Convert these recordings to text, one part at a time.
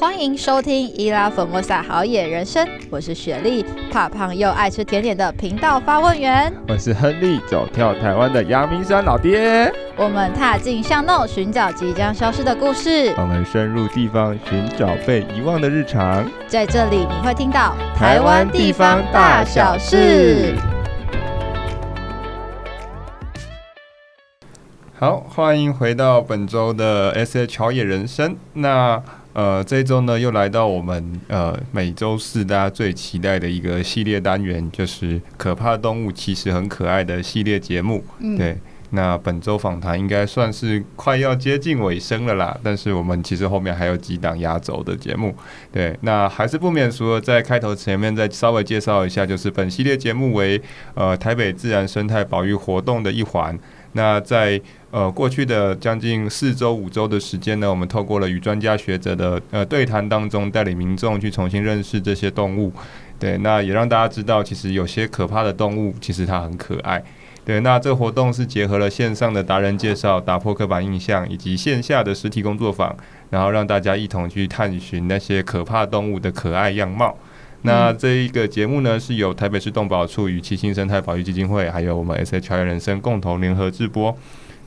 欢迎收听伊拉粉莫萨好野人生，我是雪莉，怕胖又爱吃甜点的频道发问员。我是亨利，走跳台湾的阳明山老爹。我们踏进巷弄，寻找即将消失的故事。我们深入地方，寻找被遗忘的日常。在这里，你会听到台湾地方大小事。好，欢迎回到本周的 SH 好野人生。那呃，这一周呢，又来到我们呃每周四大家最期待的一个系列单元，就是可怕动物其实很可爱的系列节目。嗯、对，那本周访谈应该算是快要接近尾声了啦，但是我们其实后面还有几档压轴的节目。对，那还是不免俗的，在开头前面再稍微介绍一下，就是本系列节目为呃台北自然生态保育活动的一环。那在呃过去的将近四周五周的时间呢，我们透过了与专家学者的呃对谈当中，带领民众去重新认识这些动物。对，那也让大家知道，其实有些可怕的动物，其实它很可爱。对，那这活动是结合了线上的达人介绍，打破刻板印象，以及线下的实体工作坊，然后让大家一同去探寻那些可怕动物的可爱样貌。那这一个节目呢，是由台北市动保处与七星生态保育基金会，还有我们 SHR 人生共同联合制播。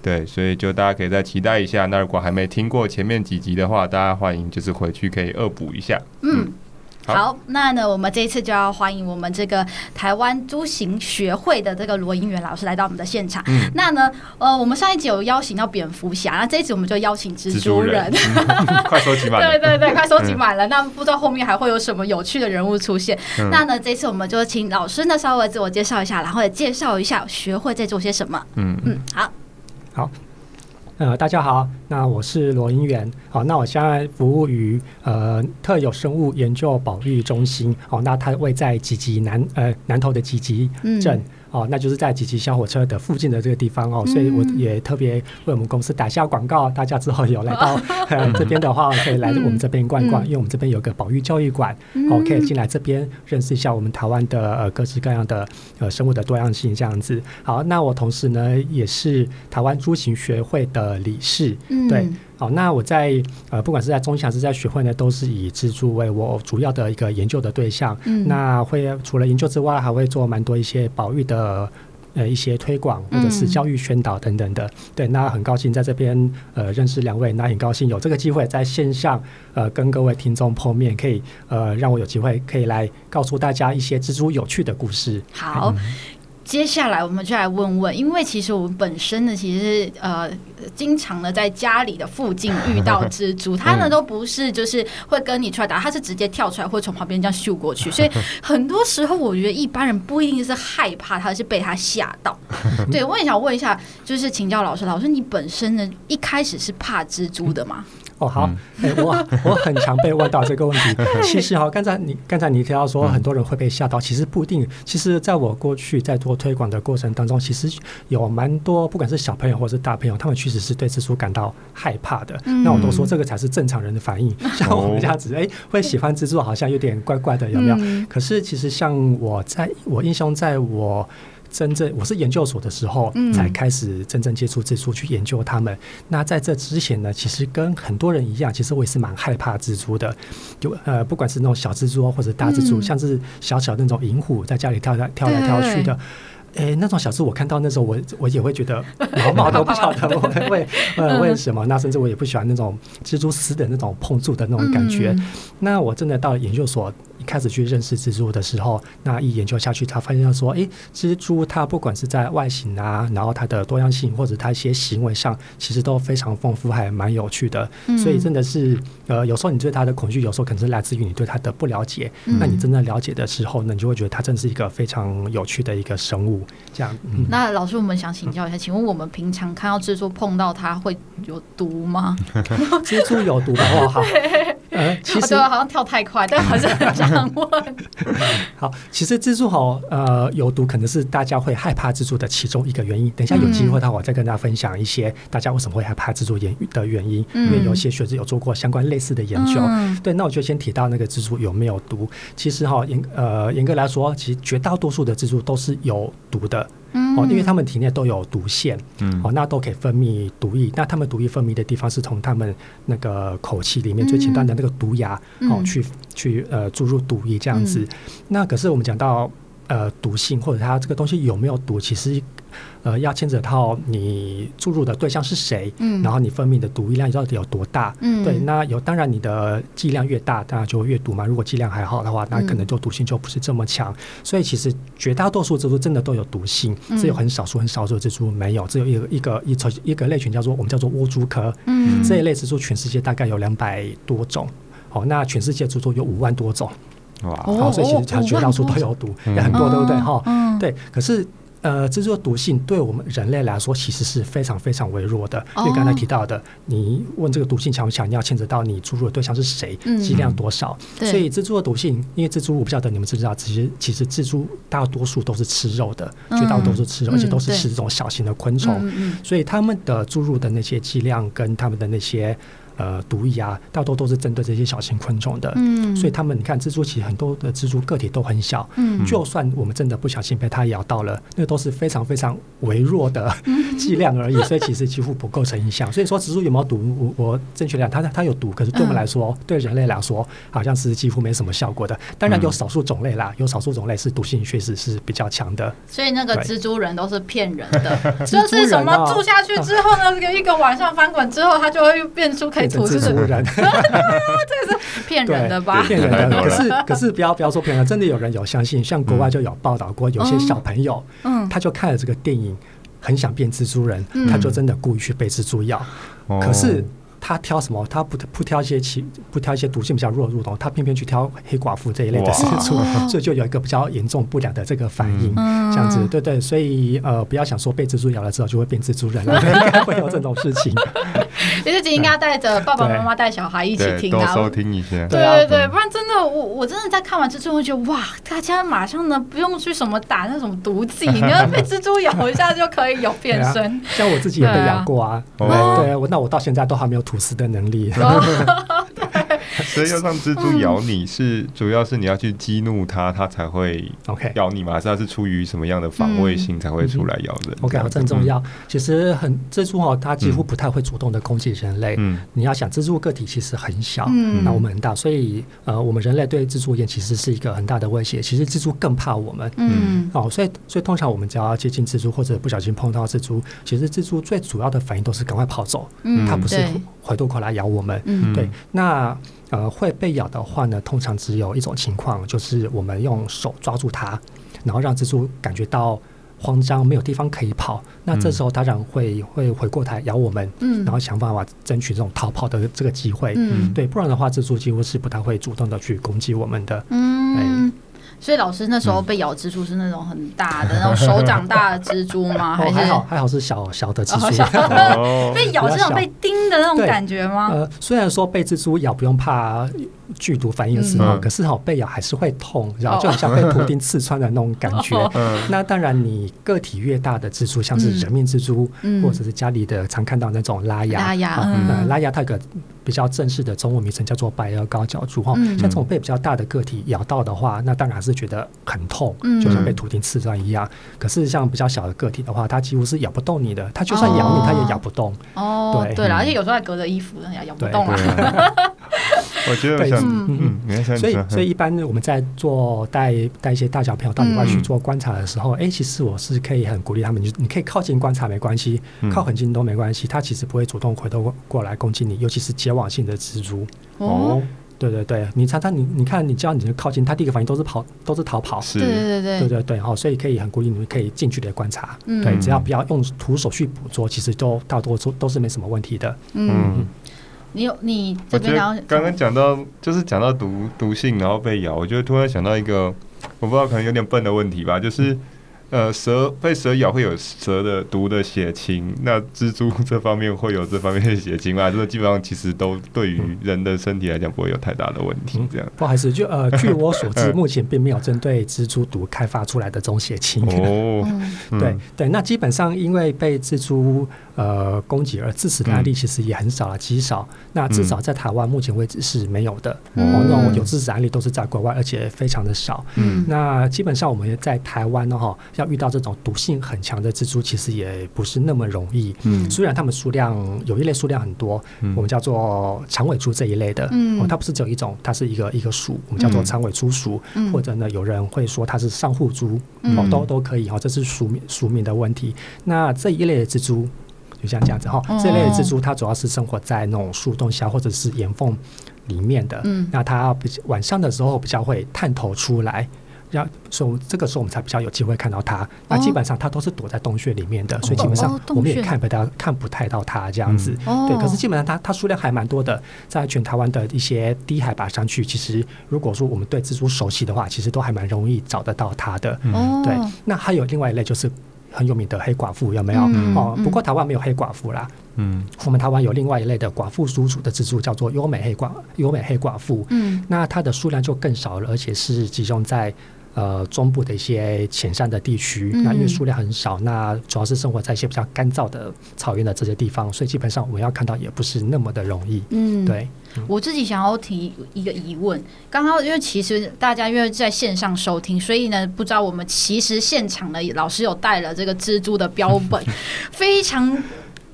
对，所以就大家可以再期待一下。那如果还没听过前面几集的话，大家欢迎就是回去可以恶补一下。嗯。嗯好，好，那呢，我们这一次就要欢迎我们这个台湾猪型学会的这个罗英元老师来到我们的现场。嗯、那呢，呃，我们上一集有邀请到蝙蝠侠，那这一集我们就邀请蜘蛛人。快收集满了，对对对，快收集满了。嗯、那不知道后面还会有什么有趣的人物出现？嗯、那呢，这一次我们就请老师呢稍微自我介绍一下，然后也介绍一下学会在做些什么。嗯嗯，好，好。呃，大家好，那我是罗英元，好，那我现在服务于呃特有生物研究保育中心，好，那它位在集集南呃南投的集集镇。嗯哦，那就是在几级小火车的附近的这个地方哦，所以我也特别为我们公司打下广告，大家之后有来到 这边的话，可以来我们这边逛逛，因为我们这边有个保育教育馆，哦，可以进来这边认识一下我们台湾的呃各式各样的呃生物的多样性这样子。好，那我同时呢也是台湾猪型学会的理事，对。好，那我在呃，不管是在中心还是在学会呢，都是以蜘蛛为我主要的一个研究的对象。嗯，那会除了研究之外，还会做蛮多一些保育的呃一些推广或者是教育宣导等等的。嗯、对，那很高兴在这边呃认识两位，那很高兴有这个机会在线上呃跟各位听众碰面，可以呃让我有机会可以来告诉大家一些蜘蛛有趣的故事。好。嗯接下来我们就来问问，因为其实我们本身呢，其实呃，经常的在家里的附近遇到蜘蛛，它呢都不是就是会跟你出来打，它是直接跳出来，会从旁边这样嗅过去，所以 很多时候我觉得一般人不一定是害怕它，是被它吓到。对，我也想问一下，就是请教老师，老师你本身呢一开始是怕蜘蛛的吗？哦，好，哎、欸，我 我很常被问到这个问题。其实哈，刚才你刚才你提到说很多人会被吓到，其实不一定。其实在我过去在做推广的过程当中，其实有蛮多，不管是小朋友或是大朋友，他们确实是对蜘蛛感到害怕的。嗯、那我都说这个才是正常人的反应。像我们这样子，哎、欸，会喜欢蜘蛛，好像有点怪怪的，有没有？嗯、可是其实像我在我印象，在我。真正我是研究所的时候，才开始真正接触蜘蛛去研究它们。嗯、那在这之前呢，其实跟很多人一样，其实我也是蛮害怕蜘蛛的。就呃，不管是那种小蜘蛛或者大蜘蛛，嗯、像是小小的那种银虎，在家里跳来跳来跳去的。诶，那种小事我看到那时候我，我我也会觉得 毛毛都不晓得为为呃为什么。那甚至我也不喜欢那种蜘蛛丝的那种碰触的那种感觉。嗯、那我真的到了研究所一。开始去认识蜘蛛的时候，那一研究下去，他发现说，诶，蜘蛛它不管是在外形啊，然后它的多样性，或者它一些行为上，其实都非常丰富，还蛮有趣的。嗯、所以真的是，呃，有时候你对它的恐惧，有时候可能是来自于你对它的不了解。嗯、那你真正了解的时候，那你就会觉得它真是一个非常有趣的一个生物。这样。嗯、那老师，我们想请教一下，请问我们平常看到蜘蛛碰到它会有毒吗？蜘蛛有毒的话，好。呃，其实好像跳太快，但还是很想问。好，其实蜘蛛好，呃，有毒可能是大家会害怕蜘蛛的其中一个原因。等一下有机会的话，我再跟大家分享一些大家为什么会害怕蜘蛛原的原因。嗯、因为有些学者有做过相关类似的研究。嗯、对，那我就先提到那个蜘蛛有没有毒。其实哈，严呃严格来说，其实绝大多数的蜘蛛都是有毒的。嗯、哦，因为他们体内都有毒腺，嗯，哦，那都可以分泌毒液。那他们毒液分泌的地方是从他们那个口气里面最前端的那个毒牙，嗯、哦，去去呃注入毒液这样子。嗯、那可是我们讲到呃毒性或者它这个东西有没有毒，其实。呃，要牵扯到你注入的对象是谁，嗯，然后你分泌的毒液量到底有多大，嗯，对，那有当然你的剂量越大，当然就越毒嘛。如果剂量还好的话，那可能就毒性就不是这么强。嗯、所以其实绝大多数蜘蛛真的都有毒性，只有很少数很少数的蜘蛛没有。只有一个一个一个一个类群叫做我们叫做乌蛛科，嗯，这一类蜘蛛全世界大概有两百多种，好，那全世界蜘蛛有五万多种，哇，好，所以其实它绝大多数都有毒，也很多，对不对？哈，嗯，对，可是。呃，蜘蛛的毒性对我们人类来说其实是非常非常微弱的，因为刚才提到的，你问这个毒性强不强，你要牵扯到你注入的对象是谁，剂量多少。所以蜘蛛的毒性，因为蜘蛛我不晓得你们知不知道，其实其实蜘蛛大多数都是吃肉的，绝大多数吃肉，而且都是吃这种小型的昆虫，所以他们的注入的那些剂量跟他们的那些。呃，毒液啊，大多都是针对这些小型昆虫的，嗯，所以他们你看，蜘蛛其实很多的蜘蛛个体都很小，嗯，就算我们真的不小心被它咬到了，那都是非常非常微弱的剂量而已，所以其实几乎不构成影响。所以说，蜘蛛有没有毒，我我正确来讲，它它有毒，可是对我们来说，对人类来说，好像是几乎没什么效果的。当然有少数种类啦，有少数种类是毒性确实是比较强的。所以那个蜘蛛人都是骗人的，就是什么住下去之后呢，一个晚上翻滚之后，它就会变出可以。蜘蛛人，这个是骗人的吧？骗人的。可是，可是不要不要说骗人，真的有人有相信。像国外就有报道过，有些小朋友，嗯，他就看了这个电影，很想变蜘蛛人，他就真的故意去被蜘蛛咬。可是。他挑什么？他不不挑一些其不挑一些毒性比较弱的物种，他偏偏去挑黑寡妇这一类的蜘蛛，所以就有一个比较严重不良的这个反应，这样子，对对，所以呃，不要想说被蜘蛛咬了之后就会变蜘蛛人了，应该会有这种事情。其实应该带着爸爸妈妈带小孩一起听啊，多收听一些。对对对，不然真的，我我真的在看完蜘蛛，我觉得哇，大家马上呢不用去什么打那种毒剂，你要被蜘蛛咬一下就可以有变身。像我自己也被咬过啊，对，我那我到现在都还没有吐丝的能力，所以要让蜘蛛咬你是主要是你要去激怒它，它才会 OK 咬你嘛？还是它是出于什么样的防卫性才会出来咬人？OK，这很重要。其实很蜘蛛哦，它几乎不太会主动的攻击人类。嗯，你要想蜘蛛个体其实很小，那我们很大，所以呃，我们人类对蜘蛛而言其实是一个很大的威胁。其实蜘蛛更怕我们。嗯，哦，所以所以通常我们只要接近蜘蛛或者不小心碰到蜘蛛，其实蜘蛛最主要的反应都是赶快跑走。嗯，它不是。回头过来咬我们，嗯、对，那呃会被咬的话呢，通常只有一种情况，就是我们用手抓住它，然后让蜘蛛感觉到慌张，没有地方可以跑，那这时候当然会会回过头咬我们，嗯，然后想办法争取这种逃跑的这个机会，嗯，对，不然的话，蜘蛛几乎是不太会主动的去攻击我们的，嗯。所以老师那时候被咬蜘蛛是那种很大的那种手掌大的蜘蛛吗？还是还好还好是小小的蜘蛛？被咬是那种被叮的那种感觉吗？呃，虽然说被蜘蛛咬不用怕剧毒反应的时候，可是哈被咬还是会痛，然后就很像被图钉刺穿的那种感觉。那当然，你个体越大的蜘蛛，像是人面蜘蛛，或者是家里的常看到那种拉牙，拉牙，拉牙它有个比较正式的中文名称叫做白额高脚蛛哈。像这种被比较大的个体咬到的话，那当然是。觉得很痛，就像被图钉刺穿一样。可是像比较小的个体的话，它几乎是咬不动你的。它就算咬你，它也咬不动。哦，对对了，而且有时候还隔着衣服，也咬不动啊。我觉得，嗯嗯，所以所以一般我们在做带带一些大小朋友到野外去做观察的时候，哎，其实我是可以很鼓励他们，就你可以靠近观察没关系，靠很近都没关系。它其实不会主动回头过来攻击你，尤其是结网性的蜘蛛。哦。对对对，你常常你你看，你只要你就靠近，它第一个反应都是跑，都是逃跑。是，对对对对对对，好，所以可以很鼓励你们可以近距离观察。嗯，对，只要不要用徒手去捕捉，其实都大多数都是没什么问题的。嗯，你有你这边刚刚讲到就是讲到毒毒性，然后被咬，我就突然想到一个我不知道可能有点笨的问题吧，就是。呃，蛇被蛇咬会有蛇的毒的血清，那蜘蛛这方面会有这方面的血清吗？这个基本上其实都对于人的身体来讲不会有太大的问题。这样，不好意思，就呃，据我所知，目前并没有针对蜘蛛毒开发出来的这种血清。哦，对对，那基本上因为被蜘蛛呃攻击而致死的案例其实也很少了，极少。那至少在台湾目前为止是没有的。哦，那种有致死案例都是在国外，而且非常的少。嗯，那基本上我们在台湾呢，哈，要遇到这种毒性很强的蜘蛛，其实也不是那么容易。嗯，虽然它们数量有一类数量很多，我们叫做长尾蛛这一类的。嗯，哦，它不是只有一种，它是一个一个属，我们叫做长尾蛛属。嗯，或者呢，有人会说它是上户蛛，哦，都都可以哈，这是属名属名的问题。那这一类的蜘蛛。就像这样子哈，这类的蜘蛛它主要是生活在那种树洞下或者是岩缝里面的。嗯，那它比晚上的时候比较会探头出来，要所以这个时候我们才比较有机会看到它。那基本上它都是躲在洞穴里面的，所以基本上我们也看不到看不太到它这样子。对，可是基本上它它数量还蛮多的，在全台湾的一些低海拔山区，其实如果说我们对蜘蛛熟悉的话，其实都还蛮容易找得到它的。嗯，对。那还有另外一类就是。很有名的黑寡妇有没有？嗯、哦，不过台湾没有黑寡妇啦。嗯，我们台湾有另外一类的寡妇属属的蜘蛛，叫做优美黑寡优美黑寡妇。嗯，那它的数量就更少了，而且是集中在呃中部的一些浅山的地区。嗯、那因为数量很少，那主要是生活在一些比较干燥的草原的这些地方，所以基本上我们要看到也不是那么的容易。嗯，对。我自己想要提一个疑问，刚刚因为其实大家因为在线上收听，所以呢不知道我们其实现场的老师有带了这个蜘蛛的标本，非常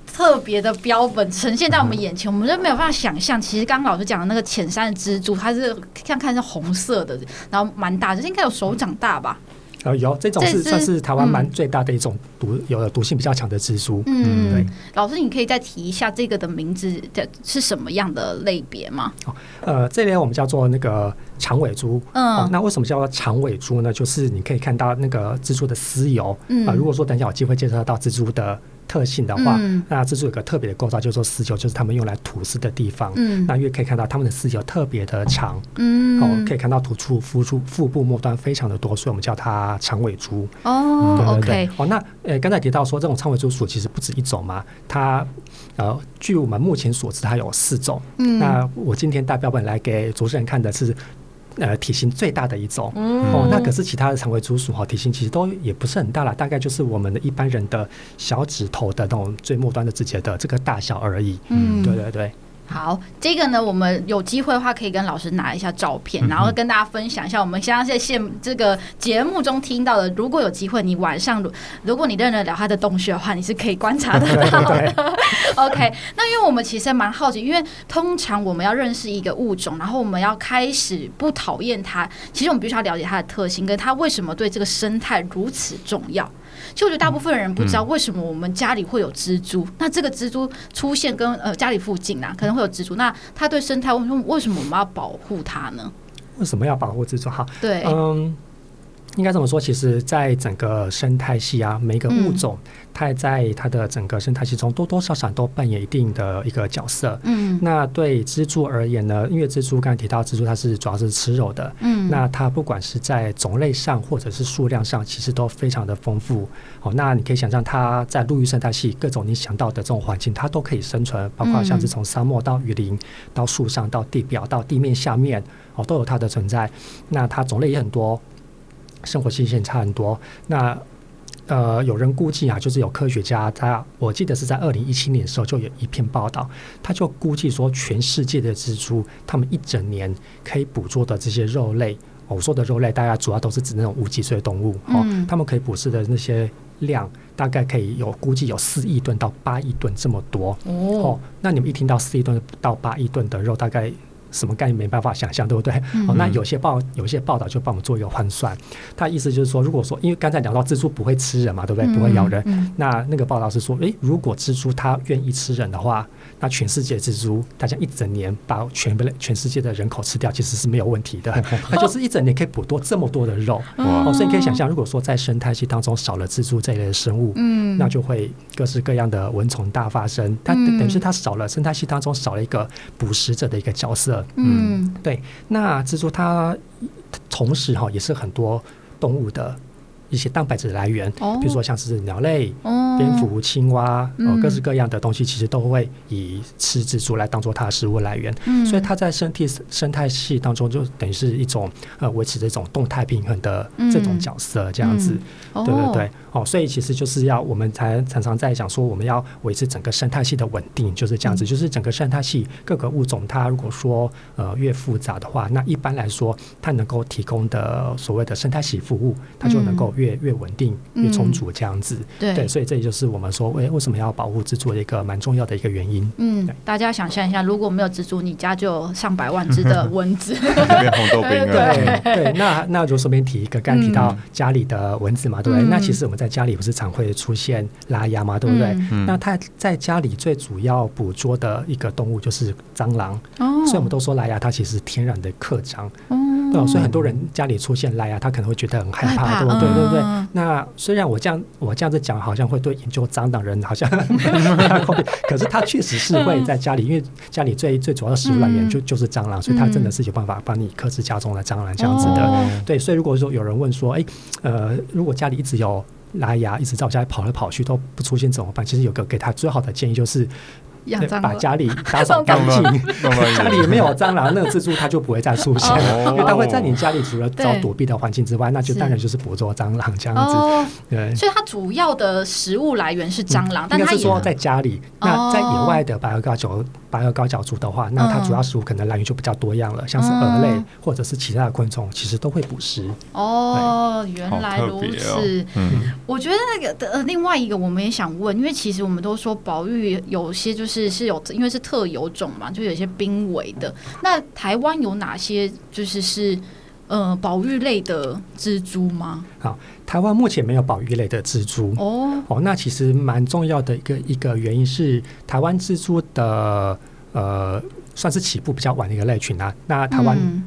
特别的标本呈现在我们眼前，我们就没有办法想象，其实刚刚老师讲的那个浅山的蜘蛛，它是像看是红色的，然后蛮大，这应该有手掌大吧？呃，有这种是算是台湾蛮最大的一种毒，嗯、有的毒性比较强的蜘蛛。嗯，对。老师，你可以再提一下这个的名字的是什么样的类别吗？哦，呃，这类我们叫做那个长尾蛛。嗯、哦，那为什么叫做长尾蛛呢？就是你可以看到那个蜘蛛的丝油。嗯、呃，如果说等一下有机会介绍到蜘蛛的。特性的话，嗯、那蜘蛛有个特别的构造，就是说丝球，就是他们用来吐丝的地方。嗯，那因为可以看到他们的丝球特别的长，嗯，哦，可以看到吐出腹出腹部末端非常的多，所以我们叫它长尾蛛。哦，对对对。哦，那呃，刚才提到说这种长尾蛛属其实不止一种嘛，它呃，据我们目前所知，它有四种。嗯，那我今天带标本来给主持人看的是。呃，体型最大的一种、嗯、哦，那可是其他的长尾竹鼠哈，体型其实都也不是很大了，大概就是我们的一般人的小指头的那种最末端的指节的这个大小而已。嗯，对对对。好，这个呢，我们有机会的话可以跟老师拿一下照片，然后跟大家分享一下我们现在现这个节目中听到的。如果有机会，你晚上如果你认得了它的洞穴的话，你是可以观察得到的。OK，那因为我们其实蛮好奇，因为通常我们要认识一个物种，然后我们要开始不讨厌它，其实我们必须要了解它的特性，跟它为什么对这个生态如此重要。其实我觉得大部分人不知道为什么我们家里会有蜘蛛。嗯、那这个蜘蛛出现跟呃家里附近啊，可能会有蜘蛛。那它对生态为什么为什么我们要保护它呢？为什么要保护蜘蛛？好，对，嗯。应该怎么说，其实，在整个生态系啊，每一个物种，它在它的整个生态系中，多多少少都扮演一定的一个角色。嗯，那对蜘蛛而言呢，因为蜘蛛刚才提到，蜘蛛它是主要是吃肉的。嗯，那它不管是在种类上，或者是数量上，其实都非常的丰富。哦，那你可以想象，它在陆域生态系各种你想到的这种环境，它都可以生存，包括像是从沙漠到雨林，到树上，到地表，到地面下面，哦，都有它的存在。那它种类也很多。生活期限差很多。那呃，有人估计啊，就是有科学家他，我记得是在二零一七年的时候就有一篇报道，他就估计说，全世界的蜘蛛，他们一整年可以捕捉的这些肉类，我说的肉类，大家主要都是指那种无脊椎动物哦，他们可以捕食的那些量，大概可以有估计有四亿吨到八亿吨这么多哦。那你们一听到四亿吨到八亿吨的肉，大概。什么概念没办法想象，对不对？嗯、哦，那有些报有些报道就帮我们做一个换算，他意思就是说，如果说因为刚才讲到蜘蛛不会吃人嘛，对不对？不会咬人。那那个报道是说，诶，如果蜘蛛它愿意吃人的话，那全世界蜘蛛大家一整年把全部全世界的人口吃掉，其实是没有问题的。它就是一整年可以捕多这么多的肉。哦，所以你可以想象，如果说在生态系当中少了蜘蛛这一类的生物，嗯，那就会各式各样的蚊虫大发生。它等于是它少了生态系当中少了一个捕食者的一个角色。嗯，对，那蜘蛛它同时哈也是很多动物的一些蛋白质来源，哦、比如说像是鸟类、哦、蝙蝠、青蛙，呃，嗯、各式各样的东西，其实都会以吃蜘蛛来当做它的食物来源。嗯、所以它在生态生态系当中，就等于是一种呃维持这种动态平衡的这种角色，这样子。嗯、对对对，哦，所以其实就是要我们才常常在讲说，我们要维持整个生态系的稳定，就是这样子。嗯、就是整个生态系各个物种，它如果说呃越复杂的话，那一般来说，它能够提供的所谓的生态系服务，它就能够越越稳定、越充足这样子。嗯、对对，所以这也就是我们说，为为什么要保护蜘蛛的一个蛮重要的一个原因。嗯，大家想象一下，如果没有蜘蛛，你家就有上百万只的 蚊子，变红豆冰了。对对，那那就顺便提一个，刚提到家里的蚊子嘛，对不对？嗯、那其实我们在家里不是常会出现拉牙嘛，对不对？嗯、那它在家里最主要捕捉的一个动物就是蟑螂，哦、所以我们都说拉牙它其实是天然的克蟑。哦对，所以很多人家里出现拉牙，他可能会觉得很害怕，害怕对不对？对对对。嗯、那虽然我这样我这样子讲，好像会对研究蟑螂人好像 可是他确实是会在家里，因为 家里最最主要的食物来源就就是蟑螂，所以他真的是有办法帮你克制家中的蟑螂这样子的。哦、对，所以如果说有人问说，哎，呃，如果家里一直有拉牙，一直在我家里跑来跑去都不出现怎么办？其实有个给他最好的建议就是。把家里 打扫干净，家里没有蟑螂，那个蜘蛛它就不会再出现了，因为它会在你家里除了找躲避的环境之外，那就当然就是捕捉蟑螂这样子。对，所以它主要的食物来源是蟑螂，但它是说在家里，那在野外的白额高脚白额高脚蛛的话，那它主要食物可能来源就比较多样了，像是蛾类或者是其他的昆虫，其实都会捕食。哦，原来如此。嗯，我觉得那个呃，另外一个我们也想问，因为其实我们都说保育有些就是。是是有，因为是特有种嘛，就有些濒危的。那台湾有哪些就是是呃保育类的蜘蛛吗？好，台湾目前没有保育类的蜘蛛哦哦。那其实蛮重要的一个一个原因是台湾蜘蛛的呃算是起步比较晚的一个类群啊。那台湾、嗯。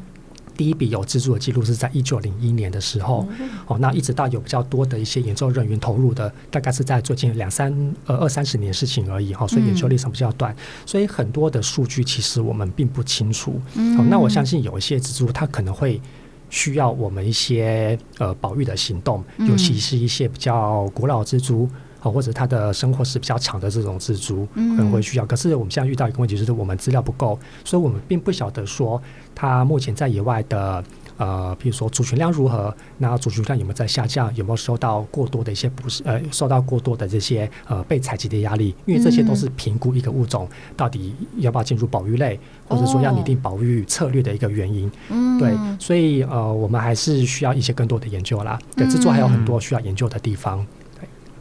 第一笔有蜘蛛的记录是在一九零一年的时候，哦，那一直到有比较多的一些研究人员投入的，大概是在最近两三呃二三十年的事情而已哈，所以研究历程比较短，所以很多的数据其实我们并不清楚。哦，那我相信有一些蜘蛛它可能会需要我们一些呃保育的行动，尤其是一些比较古老蜘蛛。或者它的生活是比较长的这种蜘蛛可能会需要，可是我们现在遇到一个问题，就是我们资料不够，所以我们并不晓得说它目前在野外的呃，比如说族群量如何，那族群量有没有在下降，有没有受到过多的一些不是，呃，受到过多的这些呃被采集的压力，因为这些都是评估一个物种到底要不要进入保育类，或者说要拟定保育策略的一个原因。对，所以呃，我们还是需要一些更多的研究啦。对，制作还有很多需要研究的地方。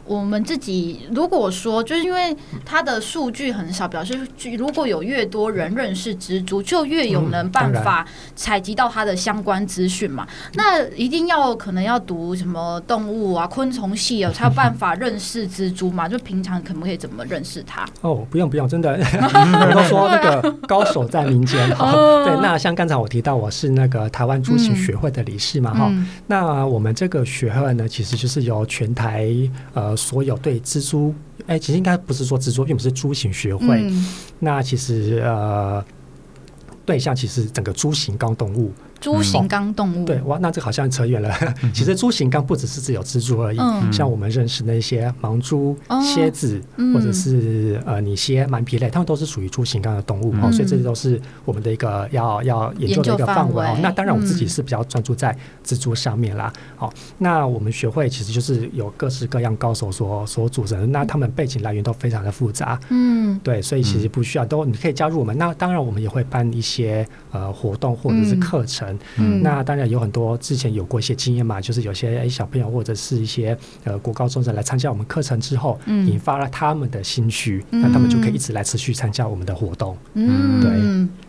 我们自己如果说，就是因为它的数据很少，表示如果有越多人认识蜘蛛，就越有能办法采集到它的相关资讯嘛。嗯、那一定要可能要读什么动物啊、昆虫系啊，才有办法认识蜘蛛嘛？就平常可不可以怎么认识它？哦，不用不用，真的，我都说那个高手在民间哈。对，那像刚才我提到我是那个台湾蛛形学会的理事嘛哈。嗯、那我们这个学会呢，其实就是由全台呃。所有对蜘蛛，哎、欸，其实应该不是说蜘蛛，因为我们是蛛形学会。嗯、那其实呃，对象其实整个蛛形纲动物。蛛形纲动物、嗯、对哇，那这好像扯远了。其实猪形纲不只是只有蜘蛛而已，嗯、像我们认识那些盲蛛、蝎子，哦、或者是呃拟蝎、蛮皮类，它们都是属于猪形纲的动物哦。嗯、所以这些都是我们的一个要要研究的一个范围哦。那当然，我自己是比较专注在蜘蛛上面啦。好、嗯，那我们学会其实就是有各式各样高手所所组成，那他们背景来源都非常的复杂。嗯，对，所以其实不需要都你可以加入我们。那当然，我们也会办一些呃活动或者是课程。嗯，那当然有很多之前有过一些经验嘛，就是有些小朋友或者是一些呃国高中生来参加我们课程之后，嗯、引发了他们的兴趣，嗯、那他们就可以一直来持续参加我们的活动。嗯，对。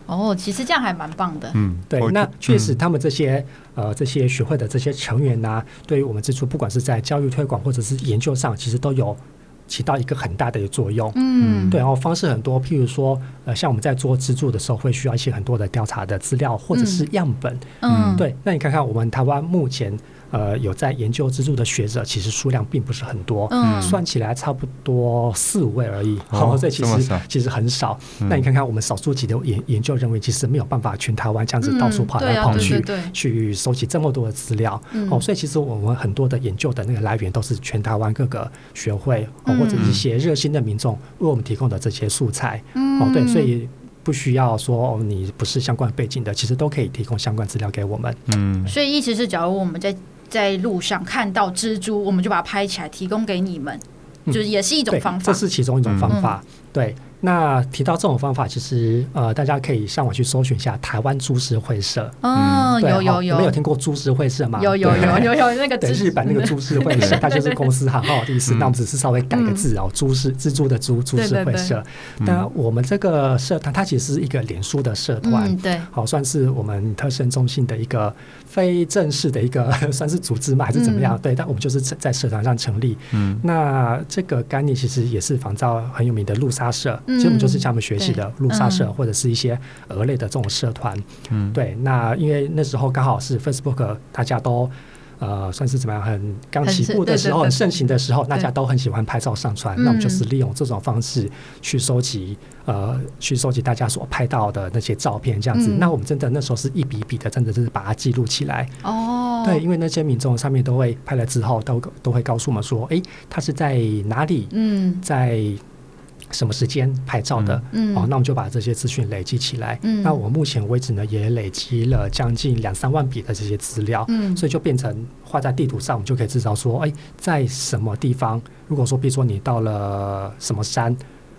哦，其实这样还蛮棒的。嗯，对。那确实，他们这些呃这些学会的这些成员呢、啊，对于我们之初不管是在教育推广或者是研究上，其实都有。起到一个很大的一个作用，嗯，对，然后方式很多，譬如说，呃，像我们在做资助的时候，会需要一些很多的调查的资料或者是样本，嗯，对，那你看看我们台湾目前呃有在研究资助的学者，其实数量并不是很多，嗯，算起来差不多四五位而已。哦，所以其实其实很少。那你看看我们少数几的研研究人员，其实没有办法全台湾这样子到处跑来跑去，去收集这么多的资料。哦，所以其实我们很多的研究的那个来源都是全台湾各个学会哦或者一些热心的民众为我们提供的这些素材。哦，对，所以。不需要说哦，你不是相关背景的，其实都可以提供相关资料给我们。嗯，所以意思是，假如我们在在路上看到蜘蛛，我们就把它拍起来，提供给你们，就是也是一种方法。这是其中一种方法，对。那提到这种方法，其实呃，大家可以上网去搜寻一下台湾株式会社。哦，有有有，没有听过株式会社吗？有有有有有那个对日本那个株式会社，它就是公司行号的意思。那我们只是稍微改个字哦，株式蜘蛛的蛛，株式会社。那我们这个社团，它其实是一个脸书的社团，对，好算是我们特生中心的一个非正式的一个 算是组织嘛，还是怎么样？对，但我们就是在社团上成立。嗯，那这个概念其实也是仿照很有名的路杀社。其实我们就是向他们学习的路杀社，或者是一些鹅类的这种社团。嗯，对。那因为那时候刚好是 Facebook，大家都呃算是怎么样，很刚起步的时候，很盛行的时候，大家都很喜欢拍照上传。那我们就是利用这种方式去收集呃去收集大家所拍到的那些照片，这样子。那我们真的那时候是一笔一笔的，真的就是把它记录起来。哦，对，因为那些民众上面都会拍了之后，都都会告诉我们说，哎，他是在哪里？嗯，在。什么时间拍照的？嗯，哦，那我们就把这些资讯累积起来。嗯，那我目前为止呢，也累积了将近两三万笔的这些资料。嗯，所以就变成画在地图上，我们就可以知道说，哎，在什么地方？如果说，比如说你到了什么山。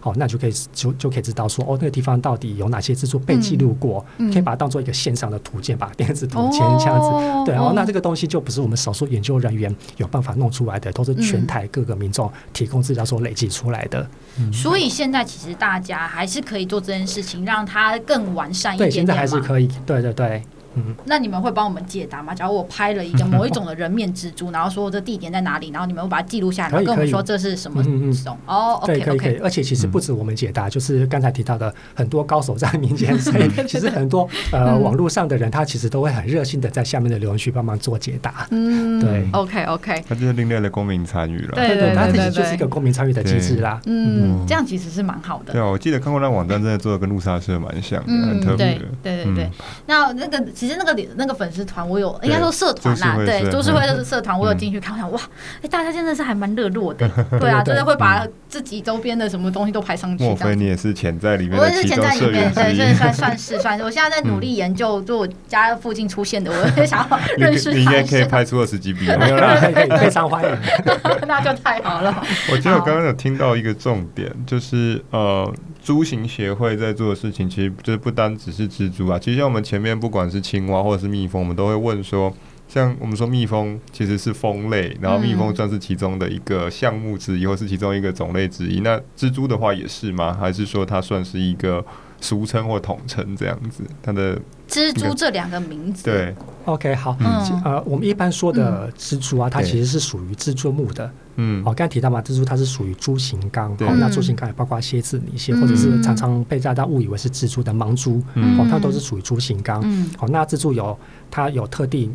哦，那就可以就就可以知道说，哦，那个地方到底有哪些蜘蛛被记录过，嗯、可以把它当做一个线上的图鉴把，电子图鉴这样子。哦、对，然后那这个东西就不是我们少数研究人员有办法弄出来的，都是全台各个民众提供资料所累积出来的。嗯、所以现在其实大家还是可以做这件事情，让它更完善一点点。对，现在还是可以。对对对。嗯，那你们会帮我们解答吗？假如我拍了一个 某一种的人面蜘蛛，然后说这地点在哪里，然后你们会把它记录下来，然后跟我们说这是什么种？哦，对，可以可以。而且其实不止我们解答，就是刚才提到的很多高手在民间，所以其实很多呃网络上的人，他其实都会很热心的在下面的留言区帮忙做解答。嗯，对，OK OK。他就是另类的公民参与了。对对，他其实就是一个公民参与的机制啦。嗯，这样其实是蛮好的。对啊，我记得看过那网站，真的做的跟路杀社蛮像的，很特别。对对对对。那那个其实那个那个粉。粉丝团我有，应该说社团啦，对，都是会就是社团，我有进去看，我想哇，哎，大家真的是还蛮热络的，对啊，真的会把自己周边的什么东西都排上去。莫非你也是潜在里面？我也是潜在里面，对，算算算是算是。我现在在努力研究，就我家附近出现的，我也想要认识。你应该可以拍出二十几笔，没有啦，可以，非常欢迎，那就太好了。我记得我刚刚有听到一个重点，就是呃。蛛形协会在做的事情，其实就是不单只是蜘蛛啊。其实像我们前面不管是青蛙或者是蜜蜂，我们都会问说，像我们说蜜蜂其实是蜂类，然后蜜蜂算是其中的一个项目之一，或是其中一个种类之一。那蜘蛛的话也是吗？还是说它算是一个俗称或统称这样子？它的蜘蛛这两个名字，对，OK，好，嗯、呃，我们一般说的蜘蛛啊，它其实是属于蜘蛛目的。嗯，好，刚才提到嘛，蜘蛛它是属于蛛形纲，好，那蛛形纲也包括蝎子、米蝎，或者是常常被大家误以为是蜘蛛的盲蛛，哦，它都是属于蛛形纲。嗯。好，那蜘蛛有它有特定，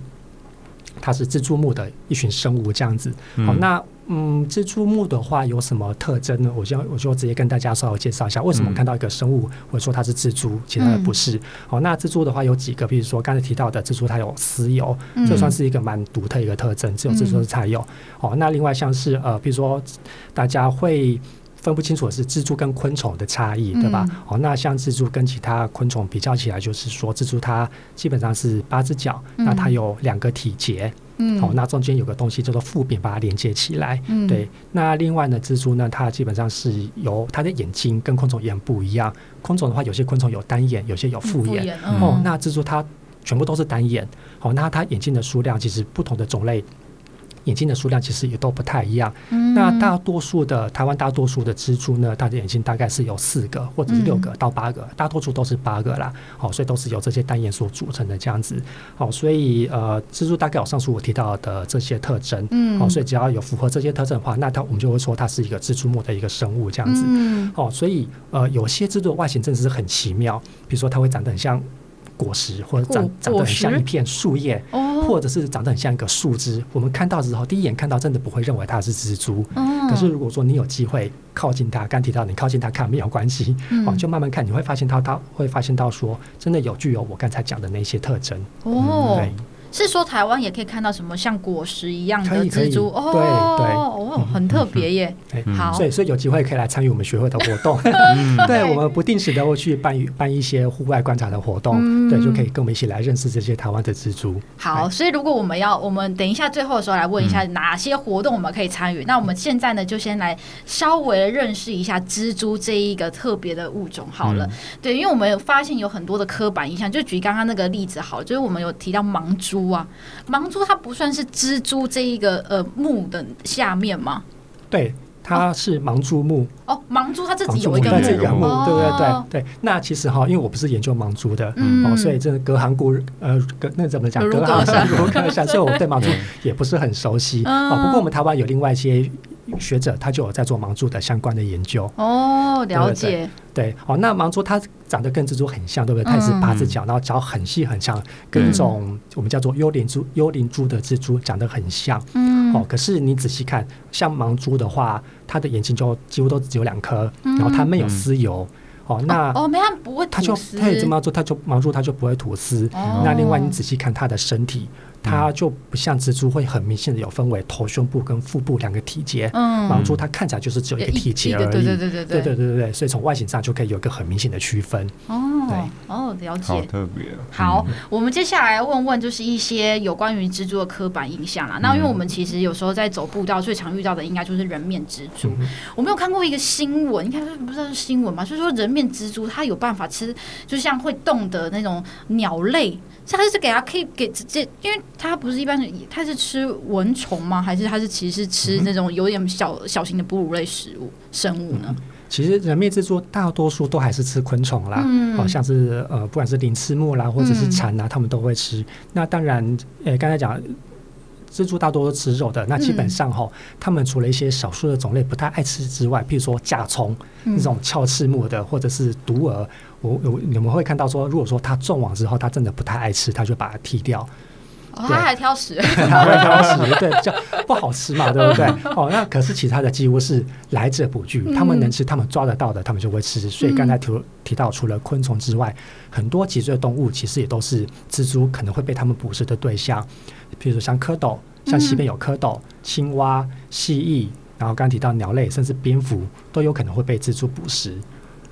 它是蜘蛛目的一群生物这样子。好，那。嗯，蜘蛛目的话有什么特征呢？我就我就直接跟大家稍微介绍一下，为什么看到一个生物，或者说它是蜘蛛，其他的不是。好，那蜘蛛的话有几个，比如说刚才提到的蜘蛛，它有丝疣，这算是一个蛮独特一个特征，只有蜘蛛才有。好，那另外像是呃，比如说大家会。分不清楚的是蜘蛛跟昆虫的差异，对吧？哦，那像蜘蛛跟其他昆虫比较起来，就是说蜘蛛它基本上是八只脚，那它有两个体节，嗯，哦，那中间有个东西叫做副柄，把它连接起来，嗯，对。那另外呢，蜘蛛呢，它基本上是由它的眼睛跟昆虫眼不一样，昆虫的话，有些昆虫有单眼，有些有复眼，哦，那蜘蛛它全部都是单眼，哦，那它眼睛的数量其实不同的种类。眼睛的数量其实也都不太一样。嗯、那大多数的台湾大多数的蜘蛛呢，它的眼睛大概是有四个或者是六个到八个，嗯、大多数都是八个啦。好，所以都是由这些单眼所组成的这样子。好，所以呃，蜘蛛大概有上述我提到的这些特征。嗯。好，所以只要有符合这些特征的话，那它我们就会说它是一个蜘蛛目的一个生物这样子。嗯。好，所以呃，有些蜘蛛的外形真的是很奇妙，比如说它会长得很像果实，或者长长得很像一片树叶。哦。或者是长得很像一个树枝，我们看到之后第一眼看到真的不会认为它是蜘蛛。嗯，可是如果说你有机会靠近它，刚提到你靠近它看没有关系，哦，就慢慢看，你会发现它，它会发现到说真的有具有我刚才讲的那些特征。哦，对。是说台湾也可以看到什么像果实一样的蜘蛛？哦，对对。哦，很特别耶。嗯、好，所以所以有机会可以来参与我们学会的活动。嗯、对，我们不定时的会去办办一些户外观察的活动，嗯、对，就可以跟我们一起来认识这些台湾的蜘蛛。好，所以如果我们要，我们等一下最后的时候来问一下哪些活动我们可以参与。嗯、那我们现在呢，就先来稍微认识一下蜘蛛这一个特别的物种好了。嗯、对，因为我们有发现有很多的刻板印象，就举刚刚那个例子好，就是我们有提到盲蛛啊，盲蛛它不算是蜘蛛这一个呃目的下面吗？对，它是盲蛛目。哦，盲蛛它自己有一个目，对对对对对。那其实哈，因为我不是研究盲蛛的，哦，所以这隔行如呃隔那怎么讲？隔行 如隔山，所以我对盲蛛也不是很熟悉。哦，不过我们台湾有另外一些学者，他就有在做盲蛛的相关的研究。哦，了解。对，哦，那盲蛛它长得跟蜘蛛很像，对不对？它也是八只脚，然后脚很细很长，跟一种我们叫做幽灵蛛、幽灵蛛的蜘蛛长得很像。嗯，哦，可是你仔细看，像盲蛛的话，它的眼睛就几乎都只有两颗，然后它没有丝油。哦，那哦，没它不会吐丝，它也这么做，它就盲蛛它就不会吐丝。那另外你仔细看它的身体。它就不像蜘蛛会很明显的有分为头、胸部跟腹部两个体节，嗯，盲蛛它看起来就是只有一个体节而已，对对对对对对对对，所以从外形上就可以有一个很明显的区分。哦，对，哦，了解，好特别。好，我们接下来问问就是一些有关于蜘蛛的刻板印象啦。那因为我们其实有时候在走步道最常遇到的应该就是人面蜘蛛。我没有看过一个新闻，应该不知道是新闻嘛，就是说人面蜘蛛它有办法吃，就像会动的那种鸟类。它是给它可以给直接，因为它不是一般的，它是吃蚊虫吗？还是它是其实是吃那种有点小小型的哺乳类食物生物呢？其实人面蜘蛛大多数都还是吃昆虫啦，好、嗯、像是呃，不管是鳞翅目啦，或者是蚕啊，它们都会吃。那当然，呃，刚才讲。蜘蛛大多都吃肉的，那基本上哈，它们除了一些少数的种类不太爱吃之外，譬如说甲虫那种鞘翅目的，或者是毒蛾，我我你们会看到说，如果说它中网之后，它真的不太爱吃，它就把它踢掉。哦，它还挑食，它会挑食，对，比较不好吃嘛，对不对？哦，那可是其他的几乎是来者不拒，他们能吃，他们抓得到的，他们就会吃。所以刚才提提到，除了昆虫之外，很多脊椎动物其实也都是蜘蛛可能会被他们捕食的对象。比如说像蝌蚪，像西边有蝌蚪、青蛙、蜥蜴，然后刚提到鸟类，甚至蝙蝠都有可能会被蜘蛛捕食。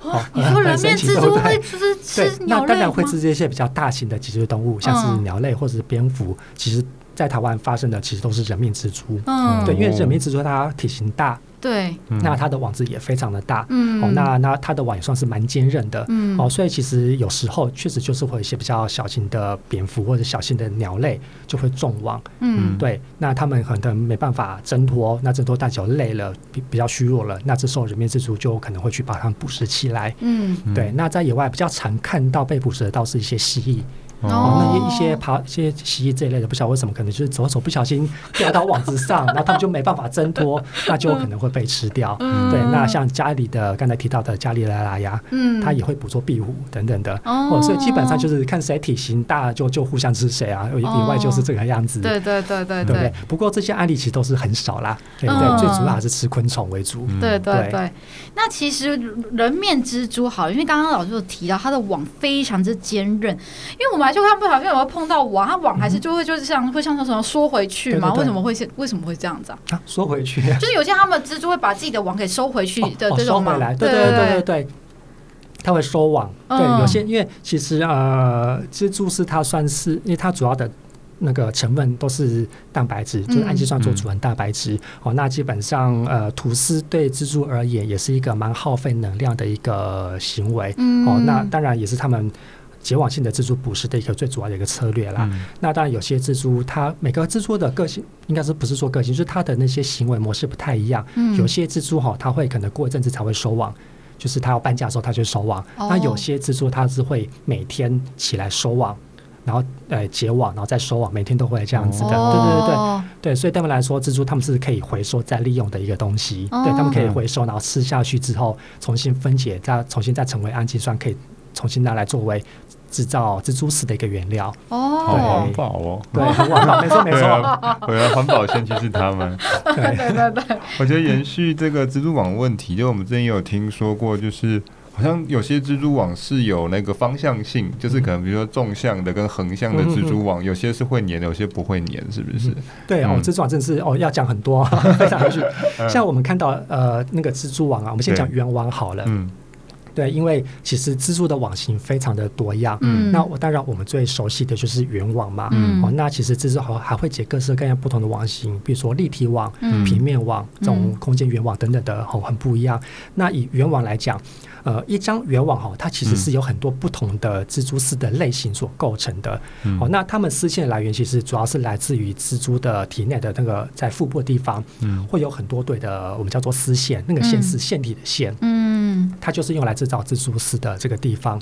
哦，你说人面蜘蛛会吃吃鸟类吗？那当然会吃这些比较大型的脊椎动物，像是鸟类或者是蝙蝠。其实，在台湾发生的其实都是人面蜘蛛。嗯，对，因为人面蜘蛛它体型大。对，那它的网子也非常的大，嗯，哦，那那它的网也算是蛮坚韧的，嗯，哦，所以其实有时候确实就是会有一些比较小型的蝙蝠或者小型的鸟类就会中网，嗯，对，那他们可能没办法挣脱，那挣脱大脚累了，比比较虚弱了，那这时候人面蜘蛛就可能会去把它们捕食起来，嗯，对，那在野外比较常看到被捕食的倒是一些蜥蜴。哦，那一些爬、一些蜥蜴这一类的，不晓得为什么，可能就是左手不小心掉到网子上，然后他们就没办法挣脱，那就可能会被吃掉。嗯、对，那像家里的刚才提到的家里的拉拉呀，嗯，它也会捕捉壁虎等等的。哦，所以基本上就是看谁体型大，就就互相吃谁啊。以外就是这个样子。对对对对对对。不过这些案例其实都是很少啦。对对，最主要还是吃昆虫为主。对对对。那其实人面蜘蛛好，因为刚刚老师有提到它的网非常之坚韧，因为我们。就看不小心有没有碰到网，它网还是就会就是像会像什么缩回去吗？为什么会是为什么会这样子啊？缩回去，就是有些他们蜘蛛会把自己的网给收回去的这种嘛。对对对对对，它会收网。对，有些因为其实呃，蜘蛛是它算是因为它主要的那个成分都是蛋白质，就是氨基酸做主成蛋白质。哦，那基本上呃，吐丝对蜘蛛而言也是一个蛮耗费能量的一个行为。哦，那当然也是他们。结网性的蜘蛛捕食的一个最主要的一个策略啦。嗯、那当然，有些蜘蛛它每个蜘蛛的个性，应该是不是说个性，就是它的那些行为模式不太一样。嗯、有些蜘蛛哈，它会可能过一阵子才会收网，就是它要搬家的时候它就收网。哦、那有些蜘蛛它是会每天起来收网，然后呃结网，然后再收网，每天都会这样子的。哦、对对对对对，所以对他们来说，蜘蛛他们是可以回收再利用的一个东西。哦、对，他们可以回收，然后吃下去之后重新分解，再重新再成为氨基酸，可以重新拿来作为。制造蜘蛛丝的一个原料。哦，好环保哦，对，很环保，没错没错。回来环保先驱是他们。对对对对。我觉得延续这个蜘蛛网问题，就我们之前也有听说过，就是。好像有些蜘蛛网是有那个方向性，就是可能比如说纵向的跟横向的蜘蛛网，有些是会粘，有些不会粘，是不是？对哦，蜘蛛网真的是哦，要讲很多，非常有趣。像我们看到呃那个蜘蛛网啊，我们先讲圆网好了。嗯。对，因为其实蜘蛛的网型非常的多样。嗯，那我当然我们最熟悉的就是圆网嘛。嗯，哦，那其实蜘蛛还还会结各式各样不同的网型，比如说立体网、嗯、平面网、这种空间圆网等等的，哦，很不一样。那以圆网来讲，呃，一张圆网哈，它其实是有很多不同的蜘蛛丝的类型所构成的。嗯，哦，那它们丝线的来源其实主要是来自于蜘蛛的体内的那个在腹部的地方，嗯，会有很多对的我们叫做丝线，那个线是线体的线。嗯，它就是用来制造蜘蛛丝的这个地方，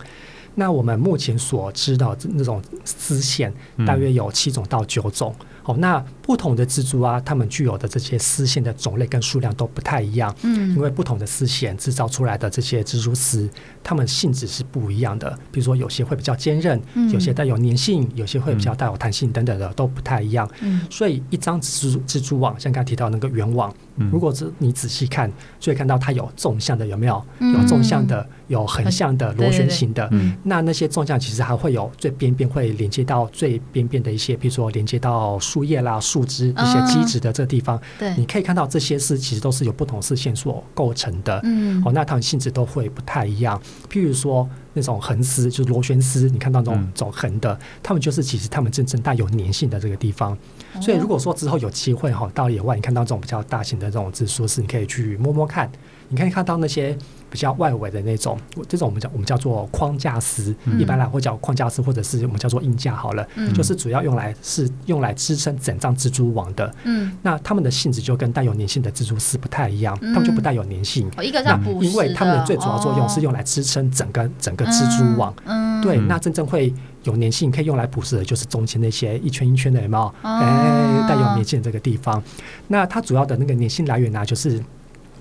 那我们目前所知道那种丝线大约有七种到九种。哦，那不同的蜘蛛啊，它们具有的这些丝线的种类跟数量都不太一样。嗯，因为不同的丝线制造出来的这些蜘蛛丝，它们性质是不一样的。比如说，有些会比较坚韧，有些带有粘性，有些会比较带有弹性等等的，都不太一样。嗯，所以一张蜘蛛蜘蛛网，像刚才提到那个圆网，如果是你仔细看，就会看到它有纵向的，有没有？有纵向的，有横向的，螺旋形的。嗯，那那些纵向其实还会有最边边会连接到最边边的一些，比如说连接到树叶啦、树枝一些基质的这个地方，对，你可以看到这些是其实都是由不同视线所构成的。嗯，哦，那它们性质都会不太一样。譬如说那种横丝，就是螺旋丝，你看到那种走横的，他们就是其实他们真正带有粘性的这个地方。所以如果说之后有机会哈，到野外你看到这种比较大型的这种蜘蛛丝，你可以去摸摸看，你可以看到那些。比较外围的那种，这种我们叫我们叫做框架丝，嗯、一般来会叫框架丝，或者是我们叫做硬架好了，嗯、就是主要用来是用来支撑整张蜘蛛网的。嗯，那它们的性质就跟带有粘性的蜘蛛丝不太一样，它们就不带有粘性。一个是捕食，因为它们的最主要作用是用来支撑整个整个蜘蛛网。嗯，对，那真正会有粘性可以用来捕食的，就是中间那些一圈一圈的，有没有？哎，带有粘性这个地方。那它主要的那个粘性来源呢，就是。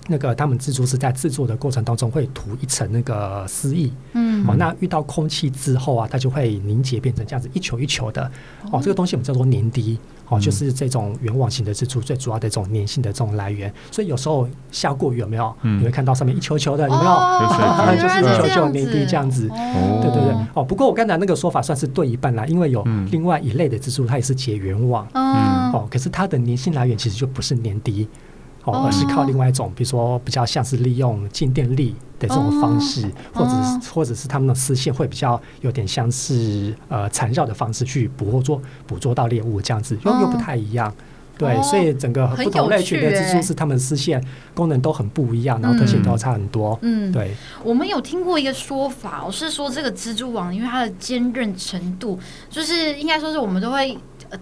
那个他们蜘蛛是在制作的过程当中会涂一层那个丝液，嗯，哦，那遇到空气之后啊，它就会凝结变成这样子一球一球的，哦，这个东西我们叫做粘滴，哦，就是这种圆网型的蜘蛛最主要的这种粘性的这种来源。所以有时候下过雨有没有？你会看到上面一球球的，有没有？就是一球球粘滴这样子，对对对。哦，不过我刚才那个说法算是对一半啦，因为有另外一类的蜘蛛，它也是结圆网，嗯，哦，可是它的粘性来源其实就不是粘滴。哦，而是靠另外一种，比如说比较像是利用静电力的这种方式，或者是或者是他们的丝线会比较有点像是呃缠绕的方式去捕获捉捕捉到猎物这样子，又又不太一样。对，所以整个不同类群的蜘蛛是它们丝线功能都很不一样，然后特性都差很多。嗯，对。我们有听过一个说法，我是说这个蜘蛛网因为它的坚韧程度，就是应该说是我们都会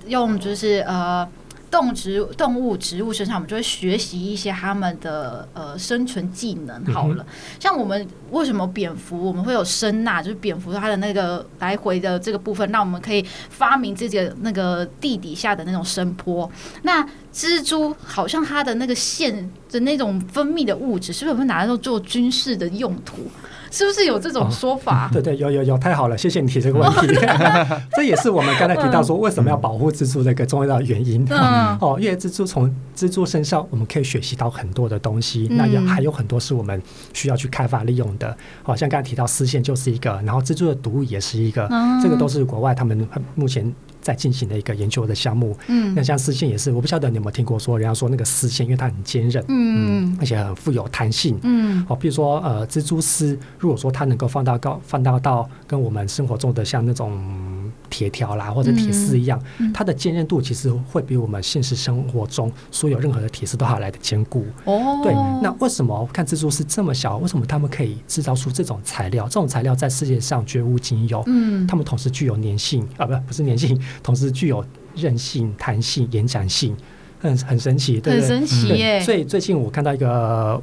用就是呃。动植动物、植物身上，我们就会学习一些他们的呃生存技能。好了，像我们为什么蝙蝠我们会有声呐？就是蝙蝠它的那个来回的这个部分，那我们可以发明自己的那个地底下的那种声波。那蜘蛛好像它的那个线的那种分泌的物质，是不是会拿来做军事的用途？是不是有这种说法？哦、对对，有有有，太好了，谢谢你提这个问题。这也是我们刚才提到说为什么要保护蜘蛛的一个重要的原因。嗯、哦，因为蜘蛛从蜘蛛身上我们可以学习到很多的东西，嗯、那也还有很多是我们需要去开发利用的。好、哦、像刚才提到丝线就是一个，然后蜘蛛的毒物也是一个，嗯、这个都是国外他们目前。在进行的一个研究的项目，嗯，那像丝线也是，我不晓得你有没有听过说，人家说那个丝线，因为它很坚韧，嗯，而且很富有弹性，嗯，哦，比如说呃，蜘蛛丝，如果说它能够放大高，放大到跟我们生活中的像那种铁条啦或者铁丝一样，嗯、它的坚韧度其实会比我们现实生活中所有任何的铁丝都还来的坚固。哦，对，那为什么看蜘蛛是这么小，为什么他们可以制造出这种材料？这种材料在世界上绝无仅有，嗯，它们同时具有粘性啊，不，不是粘性。同时具有韧性、弹性、延展性，很很神奇，对，很神奇耶。所以最近我看到一个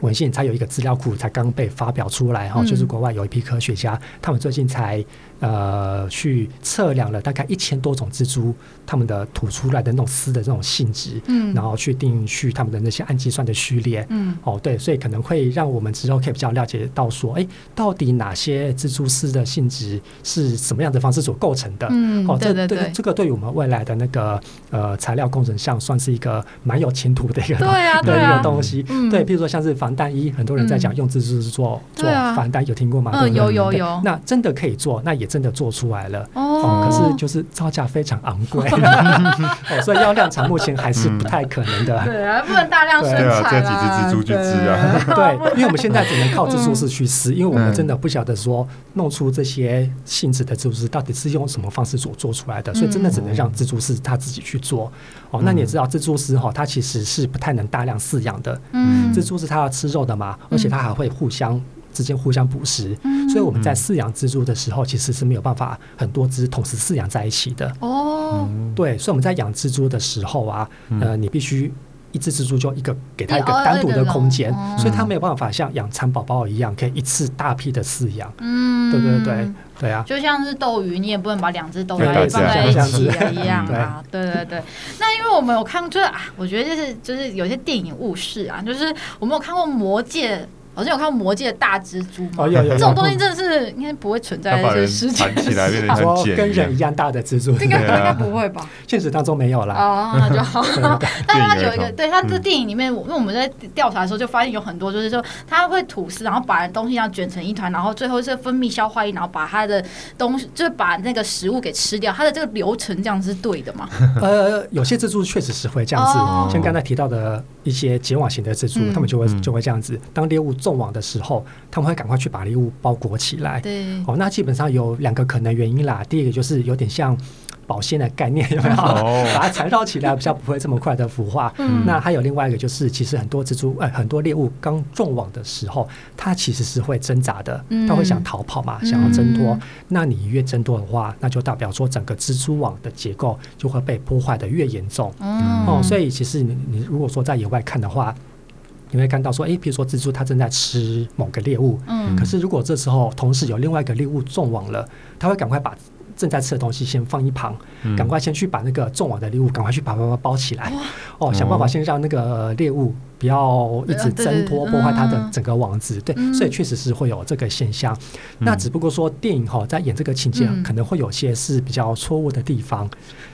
文献才有一个资料库才刚被发表出来哈，嗯、就是国外有一批科学家，他们最近才呃去测量了大概一千多种蜘蛛，它们的吐出来的那种丝的这种性质，嗯，然后去定序它们的那些氨基酸的序列，嗯，哦对，所以可能会让我们之后可以比较了解到说，哎，到底哪些蜘蛛丝的性质是什么样的方式所构成的？嗯，哦，这对，对，对。这个对于我们未来的那个呃材料工程上算是一个蛮有前途的一个 对啊 的一个东西，嗯、对，比如说像是防弹衣，很多人在讲用蜘蛛丝做、嗯、做防弹，有听过吗？嗯，有有有。那真的可以做，那也真的做出来了。哦，可是就是造价非常昂贵，哦，所以要量产目前还是不太可能的。对啊，不能大量生产啊。这几只蜘蛛去织啊。对，因为我们现在只能靠蜘蛛丝去丝，因为我们真的不晓得说弄出这些性质的蜘蛛丝到底是用什么方式所做出来的，所以真的只能让蜘蛛丝它自己去做。哦，那你也知道蜘蛛丝哈，它其实是不太能大量饲养的。嗯，蜘蛛是它要吃肉的嘛，而且它还会互相。之间互相捕食，嗯、所以我们在饲养蜘蛛的时候，其实是没有办法很多只同时饲养在一起的。哦，对，所以我们在养蜘蛛的时候啊，呃，你必须一只蜘蛛就一个给它一个单独的空间，所以它没有办法像养蚕宝宝一样，可以一次大批的饲养。嗯，对对对对啊，就像是斗鱼，你也不能把两只斗鱼放在一起一样啊。对对对，那因为我们有看，就是啊，我觉得就是就是有些电影误事啊，就是我们有看过《魔戒》。好像有看过《魔界》的大蜘蛛吗？这种东西真的是应该不会存在在世界上。起来变成很跟人一样大的蜘蛛，应该应该不会吧？现实当中没有啦。哦，那就好。但是它有一个，对它这电影里面，因为我们在调查的时候就发现有很多，就是说它会吐丝，然后把东西这样卷成一团，然后最后是分泌消化液，然后把它的东西就是把那个食物给吃掉。它的这个流程这样是对的吗？呃，有些蜘蛛确实是会这样子，像刚才提到的一些结网型的蜘蛛，它们就会就会这样子，当猎物。中网的时候，他们会赶快去把猎物包裹起来。对，哦，那基本上有两个可能原因啦。第一个就是有点像保鲜的概念，有没有？哦、把它缠绕起来，比较不会这么快的腐化。嗯、那还有另外一个就是，其实很多蜘蛛，呃，很多猎物刚中网的时候，它其实是会挣扎的，它会想逃跑嘛，嗯、想要挣脱。那你越挣脱的话，那就代表说整个蜘蛛网的结构就会被破坏的越严重。嗯、哦，所以其实你你如果说在野外看的话。你会看到说，诶，比如说蜘蛛它正在吃某个猎物，嗯，可是如果这时候同时有另外一个猎物中网了，它会赶快把正在吃的东西先放一旁，赶快先去把那个中网的猎物赶快去把它包起来，哦，想办法先让那个猎物不要一直挣脱破坏它的整个网子，对，所以确实是会有这个现象。那只不过说电影哈在演这个情节可能会有些是比较错误的地方。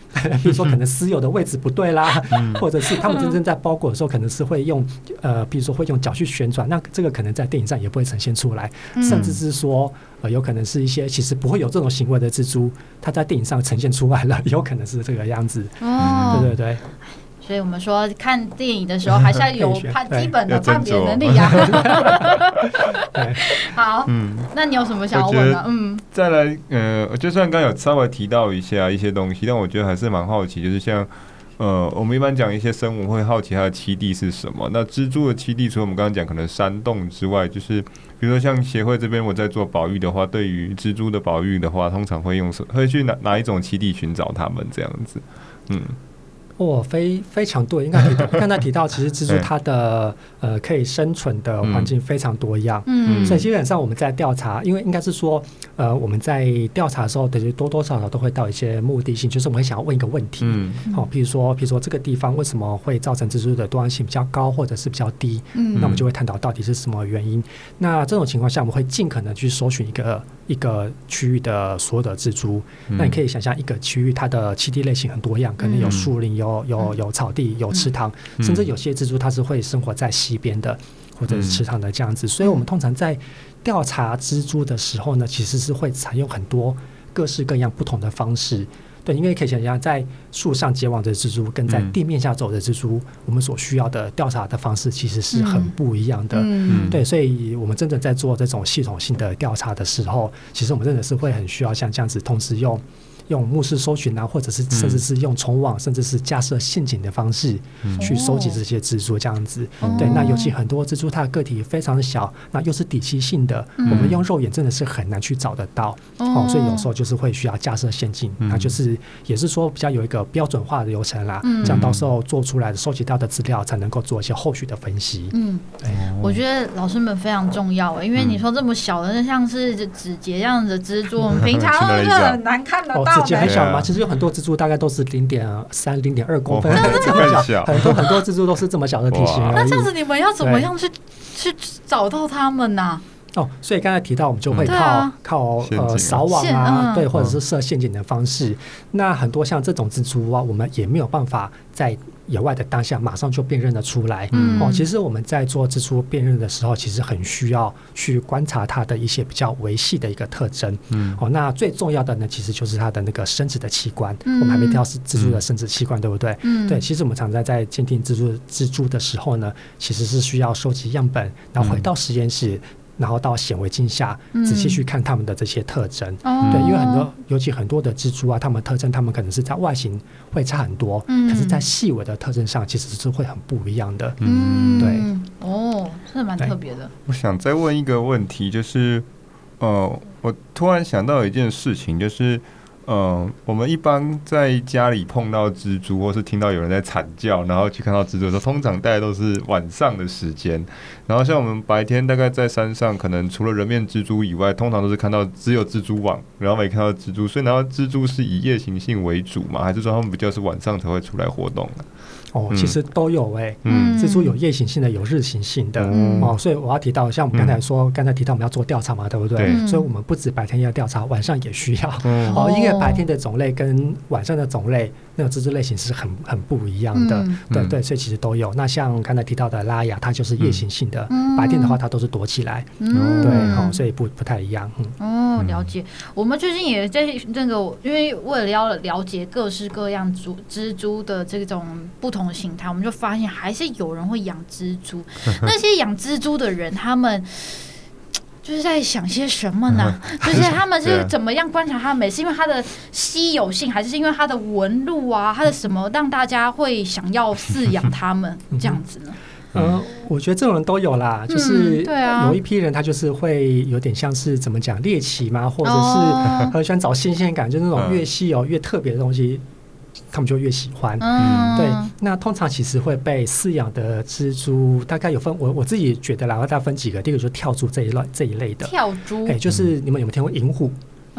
比如说，可能私有的位置不对啦，或者是他们真正在包裹的时候，可能是会用呃，比如说会用脚去旋转，那这个可能在电影上也不会呈现出来，甚至是说呃，有可能是一些其实不会有这种行为的蜘蛛，它在电影上呈现出来了，有可能是这个样子。哦对对对。所以我们说看电影的时候，还是要有 判基本的判别能力呀。好，嗯，那你有什么想要问的？嗯，再来，呃，就算刚有稍微提到一下一些东西，但我觉得还是蛮好奇，就是像，呃，我们一般讲一些生物会好奇它的栖地是什么。那蜘蛛的栖地，除了我们刚刚讲可能山洞之外，就是比如说像协会这边我在做保育的话，对于蜘蛛的保育的话，通常会用什会去哪哪一种栖地寻找它们这样子？嗯。哦，非非常对，应该提到刚才提到，其实蜘蛛它的 呃可以生存的环境非常多样，嗯，所以基本上我们在调查，因为应该是说，呃，我们在调查的时候，等于多多少少都会到一些目的性，就是我们会想要问一个问题，嗯，好，比如说，比如说这个地方为什么会造成蜘蛛的多样性比较高，或者是比较低，嗯，那我们就会探讨到底是什么原因。那这种情况下，我们会尽可能去搜寻一个一个区域的所有的蜘蛛。那你可以想象一个区域它的栖地类型很多样，可能有树林有。有有有草地，有池塘，甚至有些蜘蛛它是会生活在溪边的，或者是池塘的这样子。所以，我们通常在调查蜘蛛的时候呢，其实是会采用很多各式各样不同的方式。对，因为可以想象，在树上结网的蜘蛛跟在地面下走的蜘蛛，我们所需要的调查的方式其实是很不一样的。嗯对，所以我们真的在做这种系统性的调查的时候，其实我们真的是会很需要像这样子，同时用。用目视搜寻啊，或者是甚至是用虫网，甚至是架设陷阱的方式去收集这些蜘蛛，这样子。对，那尤其很多蜘蛛它的个体非常的小，那又是底栖性的，我们用肉眼真的是很难去找得到。哦，所以有时候就是会需要架设陷阱，那就是也是说比较有一个标准化的流程啦，这样到时候做出来的收集到的资料才能够做一些后续的分析。嗯，对，我觉得老师们非常重要，因为你说这么小的，像是指节这样的蜘蛛，我们平常 都是很难看得到。哦，指节很小吗？其实有很多蜘蛛大概都是零点三、零点二公分，这么 小，很多很多蜘蛛都是这么小的体型。那这样子你们要怎么样去去找到它们呢？哦，所以刚才提到，我们就会靠、啊、靠呃扫网啊，对，或者是设陷阱的方式。嗯、那很多像这种蜘蛛啊，我们也没有办法在野外的当下马上就辨认得出来。嗯、哦，其实我们在做蜘蛛辨认的时候，其实很需要去观察它的一些比较维系的一个特征。嗯，哦，那最重要的呢，其实就是它的那个生殖的器官。嗯、我们还没提到是蜘蛛的生殖器官，嗯、对不对？嗯，对。其实我们常常在鉴定蜘蛛蜘蛛的时候呢，其实是需要收集样本，然后回到实验室。嗯然后到显微镜下仔细去看它们的这些特征，嗯、对，因为很多，尤其很多的蜘蛛啊，它们特征，它们可能是在外形会差很多，嗯、可是，在细微的特征上，其实是会很不一样的。嗯，对，哦，真的蛮特别的。我想再问一个问题，就是，呃，我突然想到一件事情，就是。嗯，我们一般在家里碰到蜘蛛，或是听到有人在惨叫，然后去看到蜘蛛的时候，通常大概都是晚上的时间。然后像我们白天大概在山上，可能除了人面蜘蛛以外，通常都是看到只有蜘蛛网，然后没看到蜘蛛。所以，难道蜘蛛是以夜行性为主吗？还是说它们比较是晚上才会出来活动呢？哦，其实都有哎，嗯，蜘蛛有夜行性的，有日行性的，哦，所以我要提到，像我们刚才说，刚才提到我们要做调查嘛，对不对？所以我们不止白天要调查，晚上也需要，哦，因为白天的种类跟晚上的种类，那个蜘蛛类型是很很不一样的，对对，所以其实都有。那像刚才提到的拉雅，它就是夜行性的，白天的话它都是躲起来，对，哦，所以不不太一样，嗯，哦，了解。我们最近也在那个，因为为了要了解各式各样蛛蜘蛛的这种不同。同形态，我们就发现还是有人会养蜘蛛。那些养蜘蛛的人，他们就是在想些什么呢？就是他们是怎么样观察它们？是因为它的稀有性，还是因为它的纹路啊？它的什么让大家会想要饲养它们这样子呢？嗯，我觉得这种人都有啦。就是有一批人，他就是会有点像是怎么讲猎奇嘛，或者是很喜欢找新鲜感，就是那种越稀有越特别的东西。他们就越喜欢，嗯，对。那通常其实会被饲养的蜘蛛，大概有分，我我自己觉得啦，大概分几个。第一个就是跳蛛这一类这一类的，跳蛛，哎，就是你们有没有听过银虎？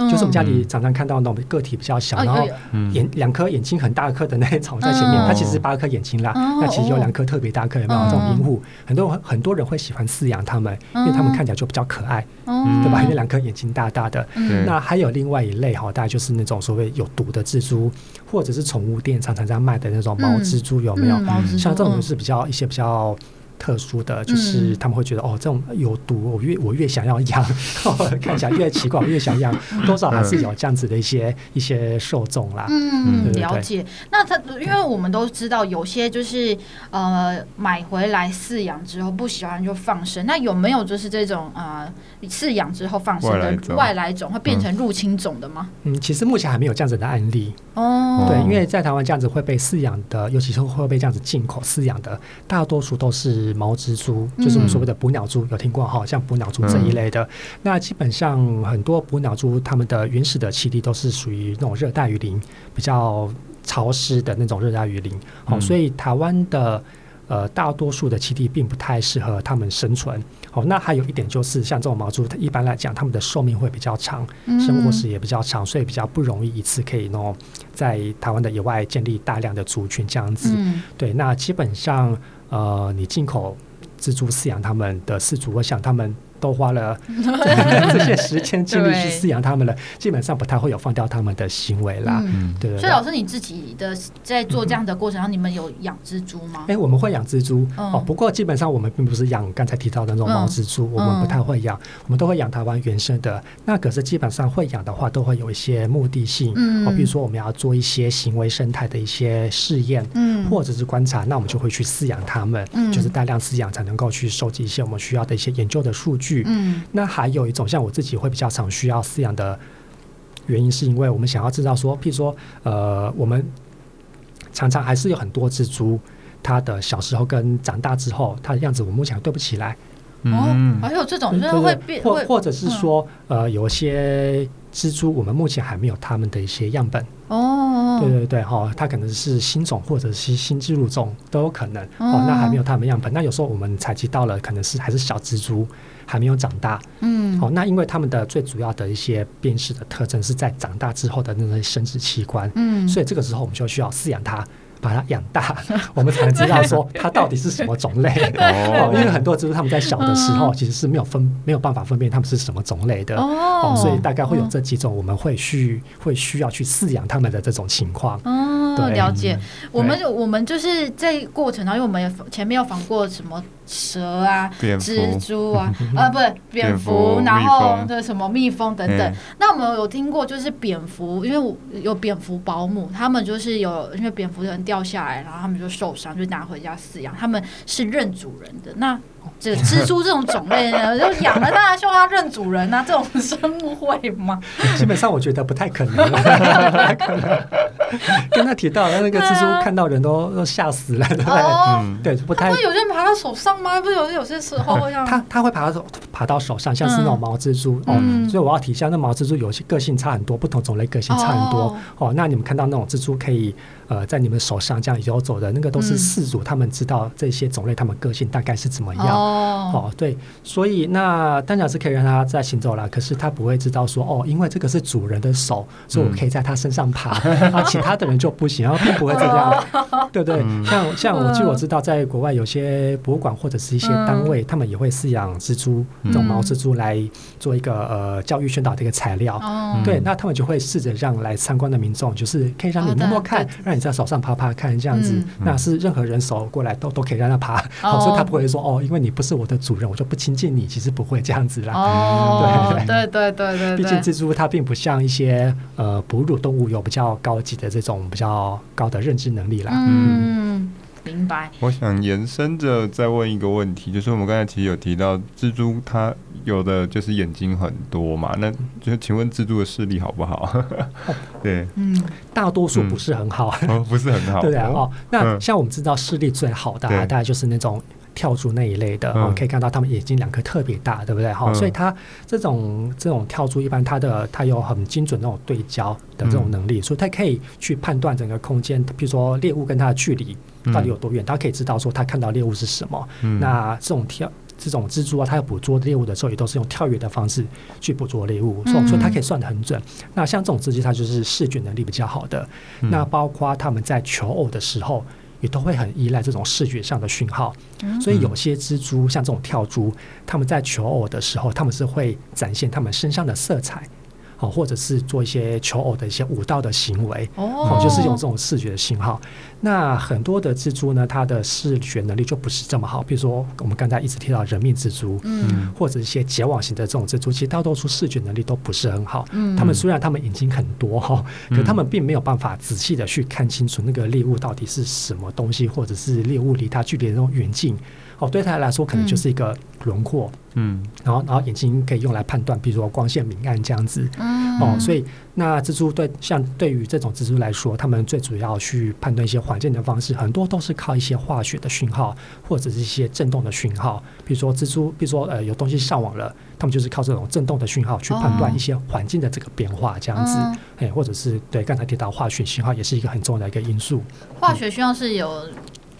就是我们家里常常看到那种个体比较小，然后眼两颗眼睛很大颗的那种在前面，它其实是八颗眼睛啦。那其实有两颗特别大颗，有没有这种银虎？很多很多人会喜欢饲养它们，因为它们看起来就比较可爱，对吧？因为两颗眼睛大大的。那还有另外一类哈，大概就是那种所谓有毒的蜘蛛，或者是宠物店常常在卖的那种毛蜘蛛，有没有？像这种就是比较一些比较。特殊的就是他们会觉得哦，这种有毒，我越我越想要养，看起来越奇怪，我越想养，多少还是有这样子的一些一些受众啦。嗯，了解。那他因为我们都知道，有些就是呃买回来饲养之后不喜欢就放生，那有没有就是这种呃饲养之后放生的外来种会变成入侵种的吗？嗯，其实目前还没有这样子的案例。哦，对，因为在台湾这样子会被饲养的，尤其是会被这样子进口饲养的，大多数都是。毛蜘蛛就是我们所谓的捕鸟蛛，有听过哈？像捕鸟蛛这一类的，那基本上很多捕鸟蛛，它们的原始的栖地都是属于那种热带雨林，比较潮湿的那种热带雨林。好，所以台湾的呃大多数的栖地并不太适合它们生存。好，那还有一点就是，像这种毛蛛，它一般来讲，它们的寿命会比较长，生活时也比较长，所以比较不容易一次可以弄在台湾的野外建立大量的族群这样子。对，那基本上。呃，你进口蜘蛛饲养他们的饲主，我想他们。都花了 这些时间精力去饲养它们了，基本上不太会有放掉它们的行为啦。对。所以老师你自己的在做这样的过程中，你们有养蜘蛛吗？哎，我们会养蜘蛛哦，不过基本上我们并不是养刚才提到的那种毛蜘蛛，我们不太会养，我们都会养台湾原生的。那可是基本上会养的话，都会有一些目的性哦，比如说我们要做一些行为生态的一些试验，嗯，或者是观察，那我们就会去饲养它们，就是大量饲养才能够去收集一些我们需要的一些研究的数据。嗯，那还有一种像我自己会比较常需要饲养的原因是因为我们想要知道说，譬如说，呃，我们常常还是有很多蜘蛛，它的小时候跟长大之后，它的样子我们目前对不起来。哦，还有这种就是会变，或或者是说，呃，有些蜘蛛我们目前还没有它们的一些样本。哦，对对对，哈，它可能是新种或者是新之入种都有可能。哦，那还没有它们样本。那有时候我们采集到了，可能是还是小蜘蛛，还没有长大。嗯，哦，那因为它们的最主要的一些辨识的特征是在长大之后的那些生殖器官。嗯，所以这个时候我们就需要饲养它。把它养大，我们才能知道说它到底是什么种类。哦，因为很多蜘蛛它们在小的时候其实是没有分没有办法分辨它们是什么种类的。哦，所以大概会有这几种，我们会去会需要去饲养它们的这种情况。哦，对，了解。我们我们就是在过程当中，因为我们有前面有访过什么。蛇啊，蜘蛛啊，呃，不是蝙蝠，然后的什么蜜蜂等等。那我们有听过，就是蝙蝠，因为有蝙蝠保姆，他们就是有因为蝙蝠人掉下来，然后他们就受伤，就拿回家饲养，他们是认主人的。那这个蜘蛛这种种类呢，就养了当然希望它认主人啊，这种生物会吗？基本上我觉得不太可能，不太可能。跟他提到的那个蜘蛛看到人都都吓死了，对不对？对，不太。会有人爬到手上吗？不是有有些时候会它它会爬到爬到手上，像是那种毛蜘蛛哦。所以我要提一下，那毛蜘蛛有些个性差很多，不同种类个性差很多哦。那你们看到那种蜘蛛可以呃在你们手上这样游走的那个，都是饲主他们知道这些种类他们个性大概是怎么样哦。对，所以那当然是可以让它在行走了，可是它不会知道说哦，因为这个是主人的手，所以我可以在它身上爬，而 且。其他的人就不行，然后并不会这样，对不对？像像我据我知道，在国外有些博物馆或者是一些单位，他们也会饲养蜘蛛，这种毛蜘蛛来做一个呃教育宣导的一个材料。对，那他们就会试着让来参观的民众，就是可以让你摸摸看，让你在手上爬爬看这样子。那是任何人手过来都都可以让他爬，所以他不会说哦，因为你不是我的主人，我就不亲近你。其实不会这样子啦。哦，对对对对，毕竟蜘蛛它并不像一些呃哺乳动物有比较高级的。这种比较高的认知能力啦。嗯，明白。我想延伸着再问一个问题，就是我们刚才其实有提到蜘蛛，它有的就是眼睛很多嘛，那就请问蜘蛛的视力好不好？对，嗯，大多数不是很好，不是很好。对啊，哦，那像我们知道视力最好的，大概就是那种。跳蛛那一类的，哦，可以看到它们眼睛两颗特别大，对不对？哈，所以它这种这种跳蛛，一般它的它有很精准那种对焦的这种能力，所以它可以去判断整个空间，比如说猎物跟它的距离到底有多远，它可以知道说它看到猎物是什么。那这种跳这种蜘蛛啊，它要捕捉猎物的时候，也都是用跳跃的方式去捕捉猎物，所以所以它可以算得很准。那像这种蜘蛛，它就是视觉能力比较好的。那包括它们在求偶的时候。也都会很依赖这种视觉上的讯号，所以有些蜘蛛像这种跳蛛，他们在求偶的时候，他们是会展现他们身上的色彩。哦，或者是做一些求偶的一些舞蹈的行为，哦，就是用这种视觉的信号。那很多的蜘蛛呢，它的视觉能力就不是这么好。比如说，我们刚才一直提到人命蜘蛛，嗯，或者一些结网型的这种蜘蛛，其实大多数视觉能力都不是很好。嗯，他们虽然他们眼睛很多哈，可他们并没有办法仔细的去看清楚那个猎物到底是什么东西，或者是猎物离它距离的那种远近。哦，对他来说可能就是一个轮廓，嗯，然后然后眼睛可以用来判断，比如说光线明暗这样子，嗯，哦，所以那蜘蛛对像对于这种蜘蛛来说，他们最主要去判断一些环境的方式，很多都是靠一些化学的讯号或者是一些震动的讯号，比如说蜘蛛，比如说呃有东西上网了，他们就是靠这种震动的讯号去判断一些环境的这个变化这样子，哎、嗯，或者是对刚才提到化学讯号也是一个很重要的一个因素，化学讯号是有。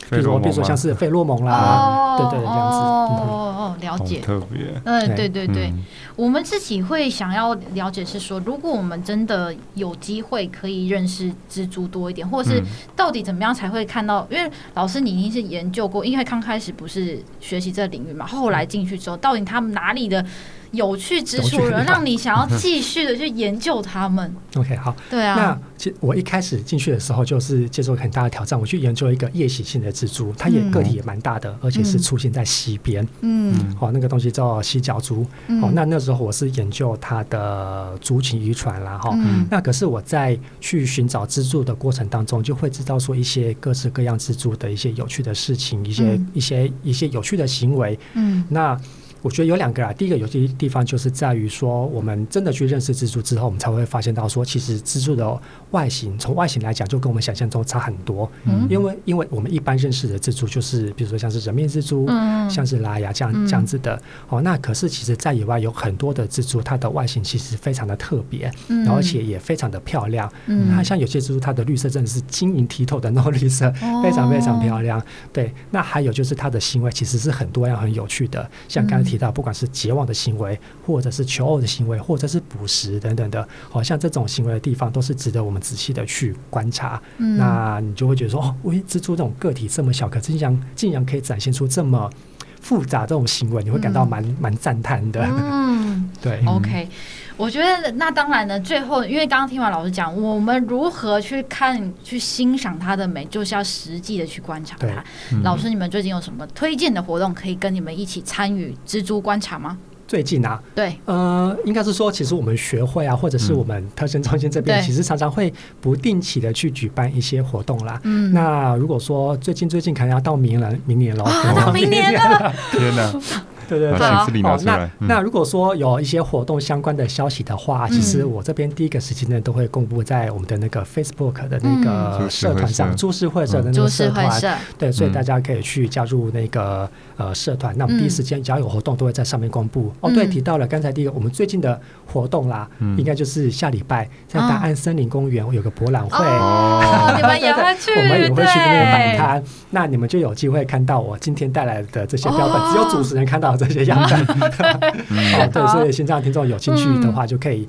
比如说，比如说像是费洛蒙啦，对对，这样子。哦哦，了解。特别。嗯，对对对，我们自己会想要了解是说，如果我们真的有机会可以认识蜘蛛多一点，或是到底怎么样才会看到？因为老师你一定是研究过，因为刚开始不是学习这个领域嘛，后来进去之后，到底他们哪里的？有趣之处，让你想要继续的去研究他们。OK，好，对啊。那其我一开始进去的时候，就是接受很大的挑战，我去研究一个夜行性的蜘蛛，它也个体也蛮大的，而且是出现在溪边。嗯，好，那个东西叫犀角蛛。好，那那时候我是研究它的族群遗传啦，哈。那可是我在去寻找蜘蛛的过程当中，就会知道说一些各式各样蜘蛛的一些有趣的事情，一些一些一些有趣的行为。嗯，那。我觉得有两个啊，第一个有些地方就是在于说，我们真的去认识蜘蛛之后，我们才会发现到说，其实蜘蛛的外形，从外形来讲，就跟我们想象中差很多。嗯，因为因为我们一般认识的蜘蛛，就是比如说像是人面蜘蛛，嗯，像是拉牙这样这样子的。哦，那可是其实在野外有很多的蜘蛛，它的外形其实非常的特别，嗯，而且也非常的漂亮。嗯，它像有些蜘蛛，它的绿色真的是晶莹剔透的那种绿色，非常非常漂亮。对，那还有就是它的行为其实是很多样、很有趣的，像刚才。提到不管是结网的行为，或者是求偶的行为，或者是捕食等等的，好像这种行为的地方都是值得我们仔细的去观察。嗯，那你就会觉得说，哦，喂，蜘蛛这种个体这么小，可竟然竟然可以展现出这么复杂这种行为，你会感到蛮蛮赞叹的。嗯，对，OK。我觉得那当然呢，最后因为刚刚听完老师讲，我们如何去看、去欣赏它的美，就是要实际的去观察它。嗯、老师，你们最近有什么推荐的活动可以跟你们一起参与蜘蛛观察吗？最近啊，对，呃，应该是说，其实我们学会啊，或者是我们特生中心这边，其实常常会不定期的去举办一些活动啦。嗯，那如果说最近最近可能要到明年明年了，到明年了，天哪！对对对，好，那那如果说有一些活动相关的消息的话，其实我这边第一个时间呢都会公布在我们的那个 Facebook 的那个社团上，株式会社。的那个社团，对，所以大家可以去加入那个呃社团。那我们第一时间只要有活动都会在上面公布。哦，对，提到了刚才第一个，我们最近的活动啦，应该就是下礼拜在大安森林公园有个博览会，你们也会去，我们也会去那边摆摊，那你们就有机会看到我今天带来的这些标本，只有主持人看到。这些样子，哦 对，所以现在听众有兴趣的话，就可以。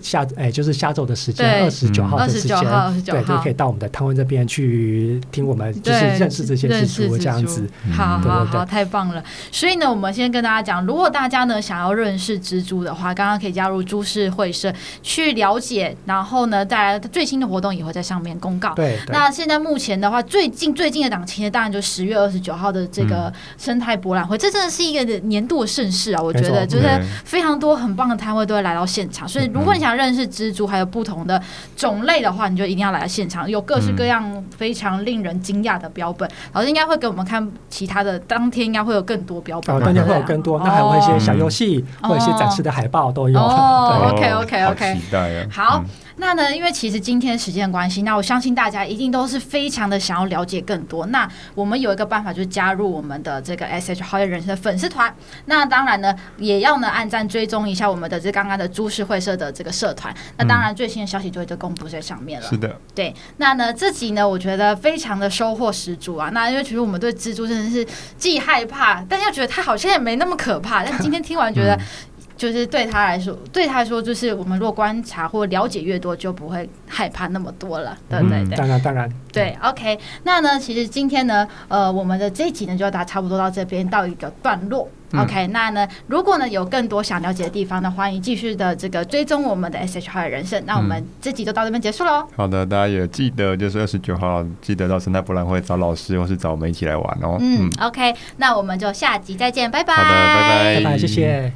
下哎，就是下周的时间，二十九号的时间，对，就可以到我们的摊位这边去听我们，就是认识这些蜘蛛这样子。好好好，太棒了！所以呢，我们先跟大家讲，如果大家呢想要认识蜘蛛的话，刚刚可以加入株式会社去了解，然后呢，带来最新的活动也会在上面公告。对，那现在目前的话，最近最近的档期呢，当然就十月二十九号的这个生态博览会，这真的是一个年度的盛事啊！我觉得就是非常多很棒的摊位都会来到现场，所以如果你想认识蜘蛛，还有不同的种类的话，你就一定要来到现场，有各式各样非常令人惊讶的标本。老师应该会给我们看其他的，当天应该会有更多标本。当天会有更多，那还有一些小游戏，或者一些展示的海报都有。哦，OK OK OK，期待啊！好。那呢？因为其实今天时间关系，那我相信大家一定都是非常的想要了解更多。那我们有一个办法，就是加入我们的这个 SH 好友人生的粉丝团。那当然呢，也要呢按赞追踪一下我们的这刚刚的株式会社的这个社团。那当然最新的消息就会就公布在上面了。是的，对。那呢，这集呢，我觉得非常的收获十足啊。那因为其实我们对蜘蛛真的是既害怕，但又觉得它好像也没那么可怕。但今天听完觉得。就是对他来说，对他来说，就是我们若观察或了解越多，就不会害怕那么多了，对不对？对，当然，当然。对，OK。那呢，其实今天呢，呃，我们的这一集呢，就要打差不多到这边到一个段落。OK。那呢，如果呢有更多想了解的地方呢，欢迎继续的这个追踪我们的 SH 好野人生。那我们这集就到这边结束喽。好的，大家也记得就是二十九号记得到生态博览会找老师，或是找我们一起来玩哦。嗯，嗯，OK。那我们就下集再见，拜拜。好的，拜拜，拜拜，谢谢。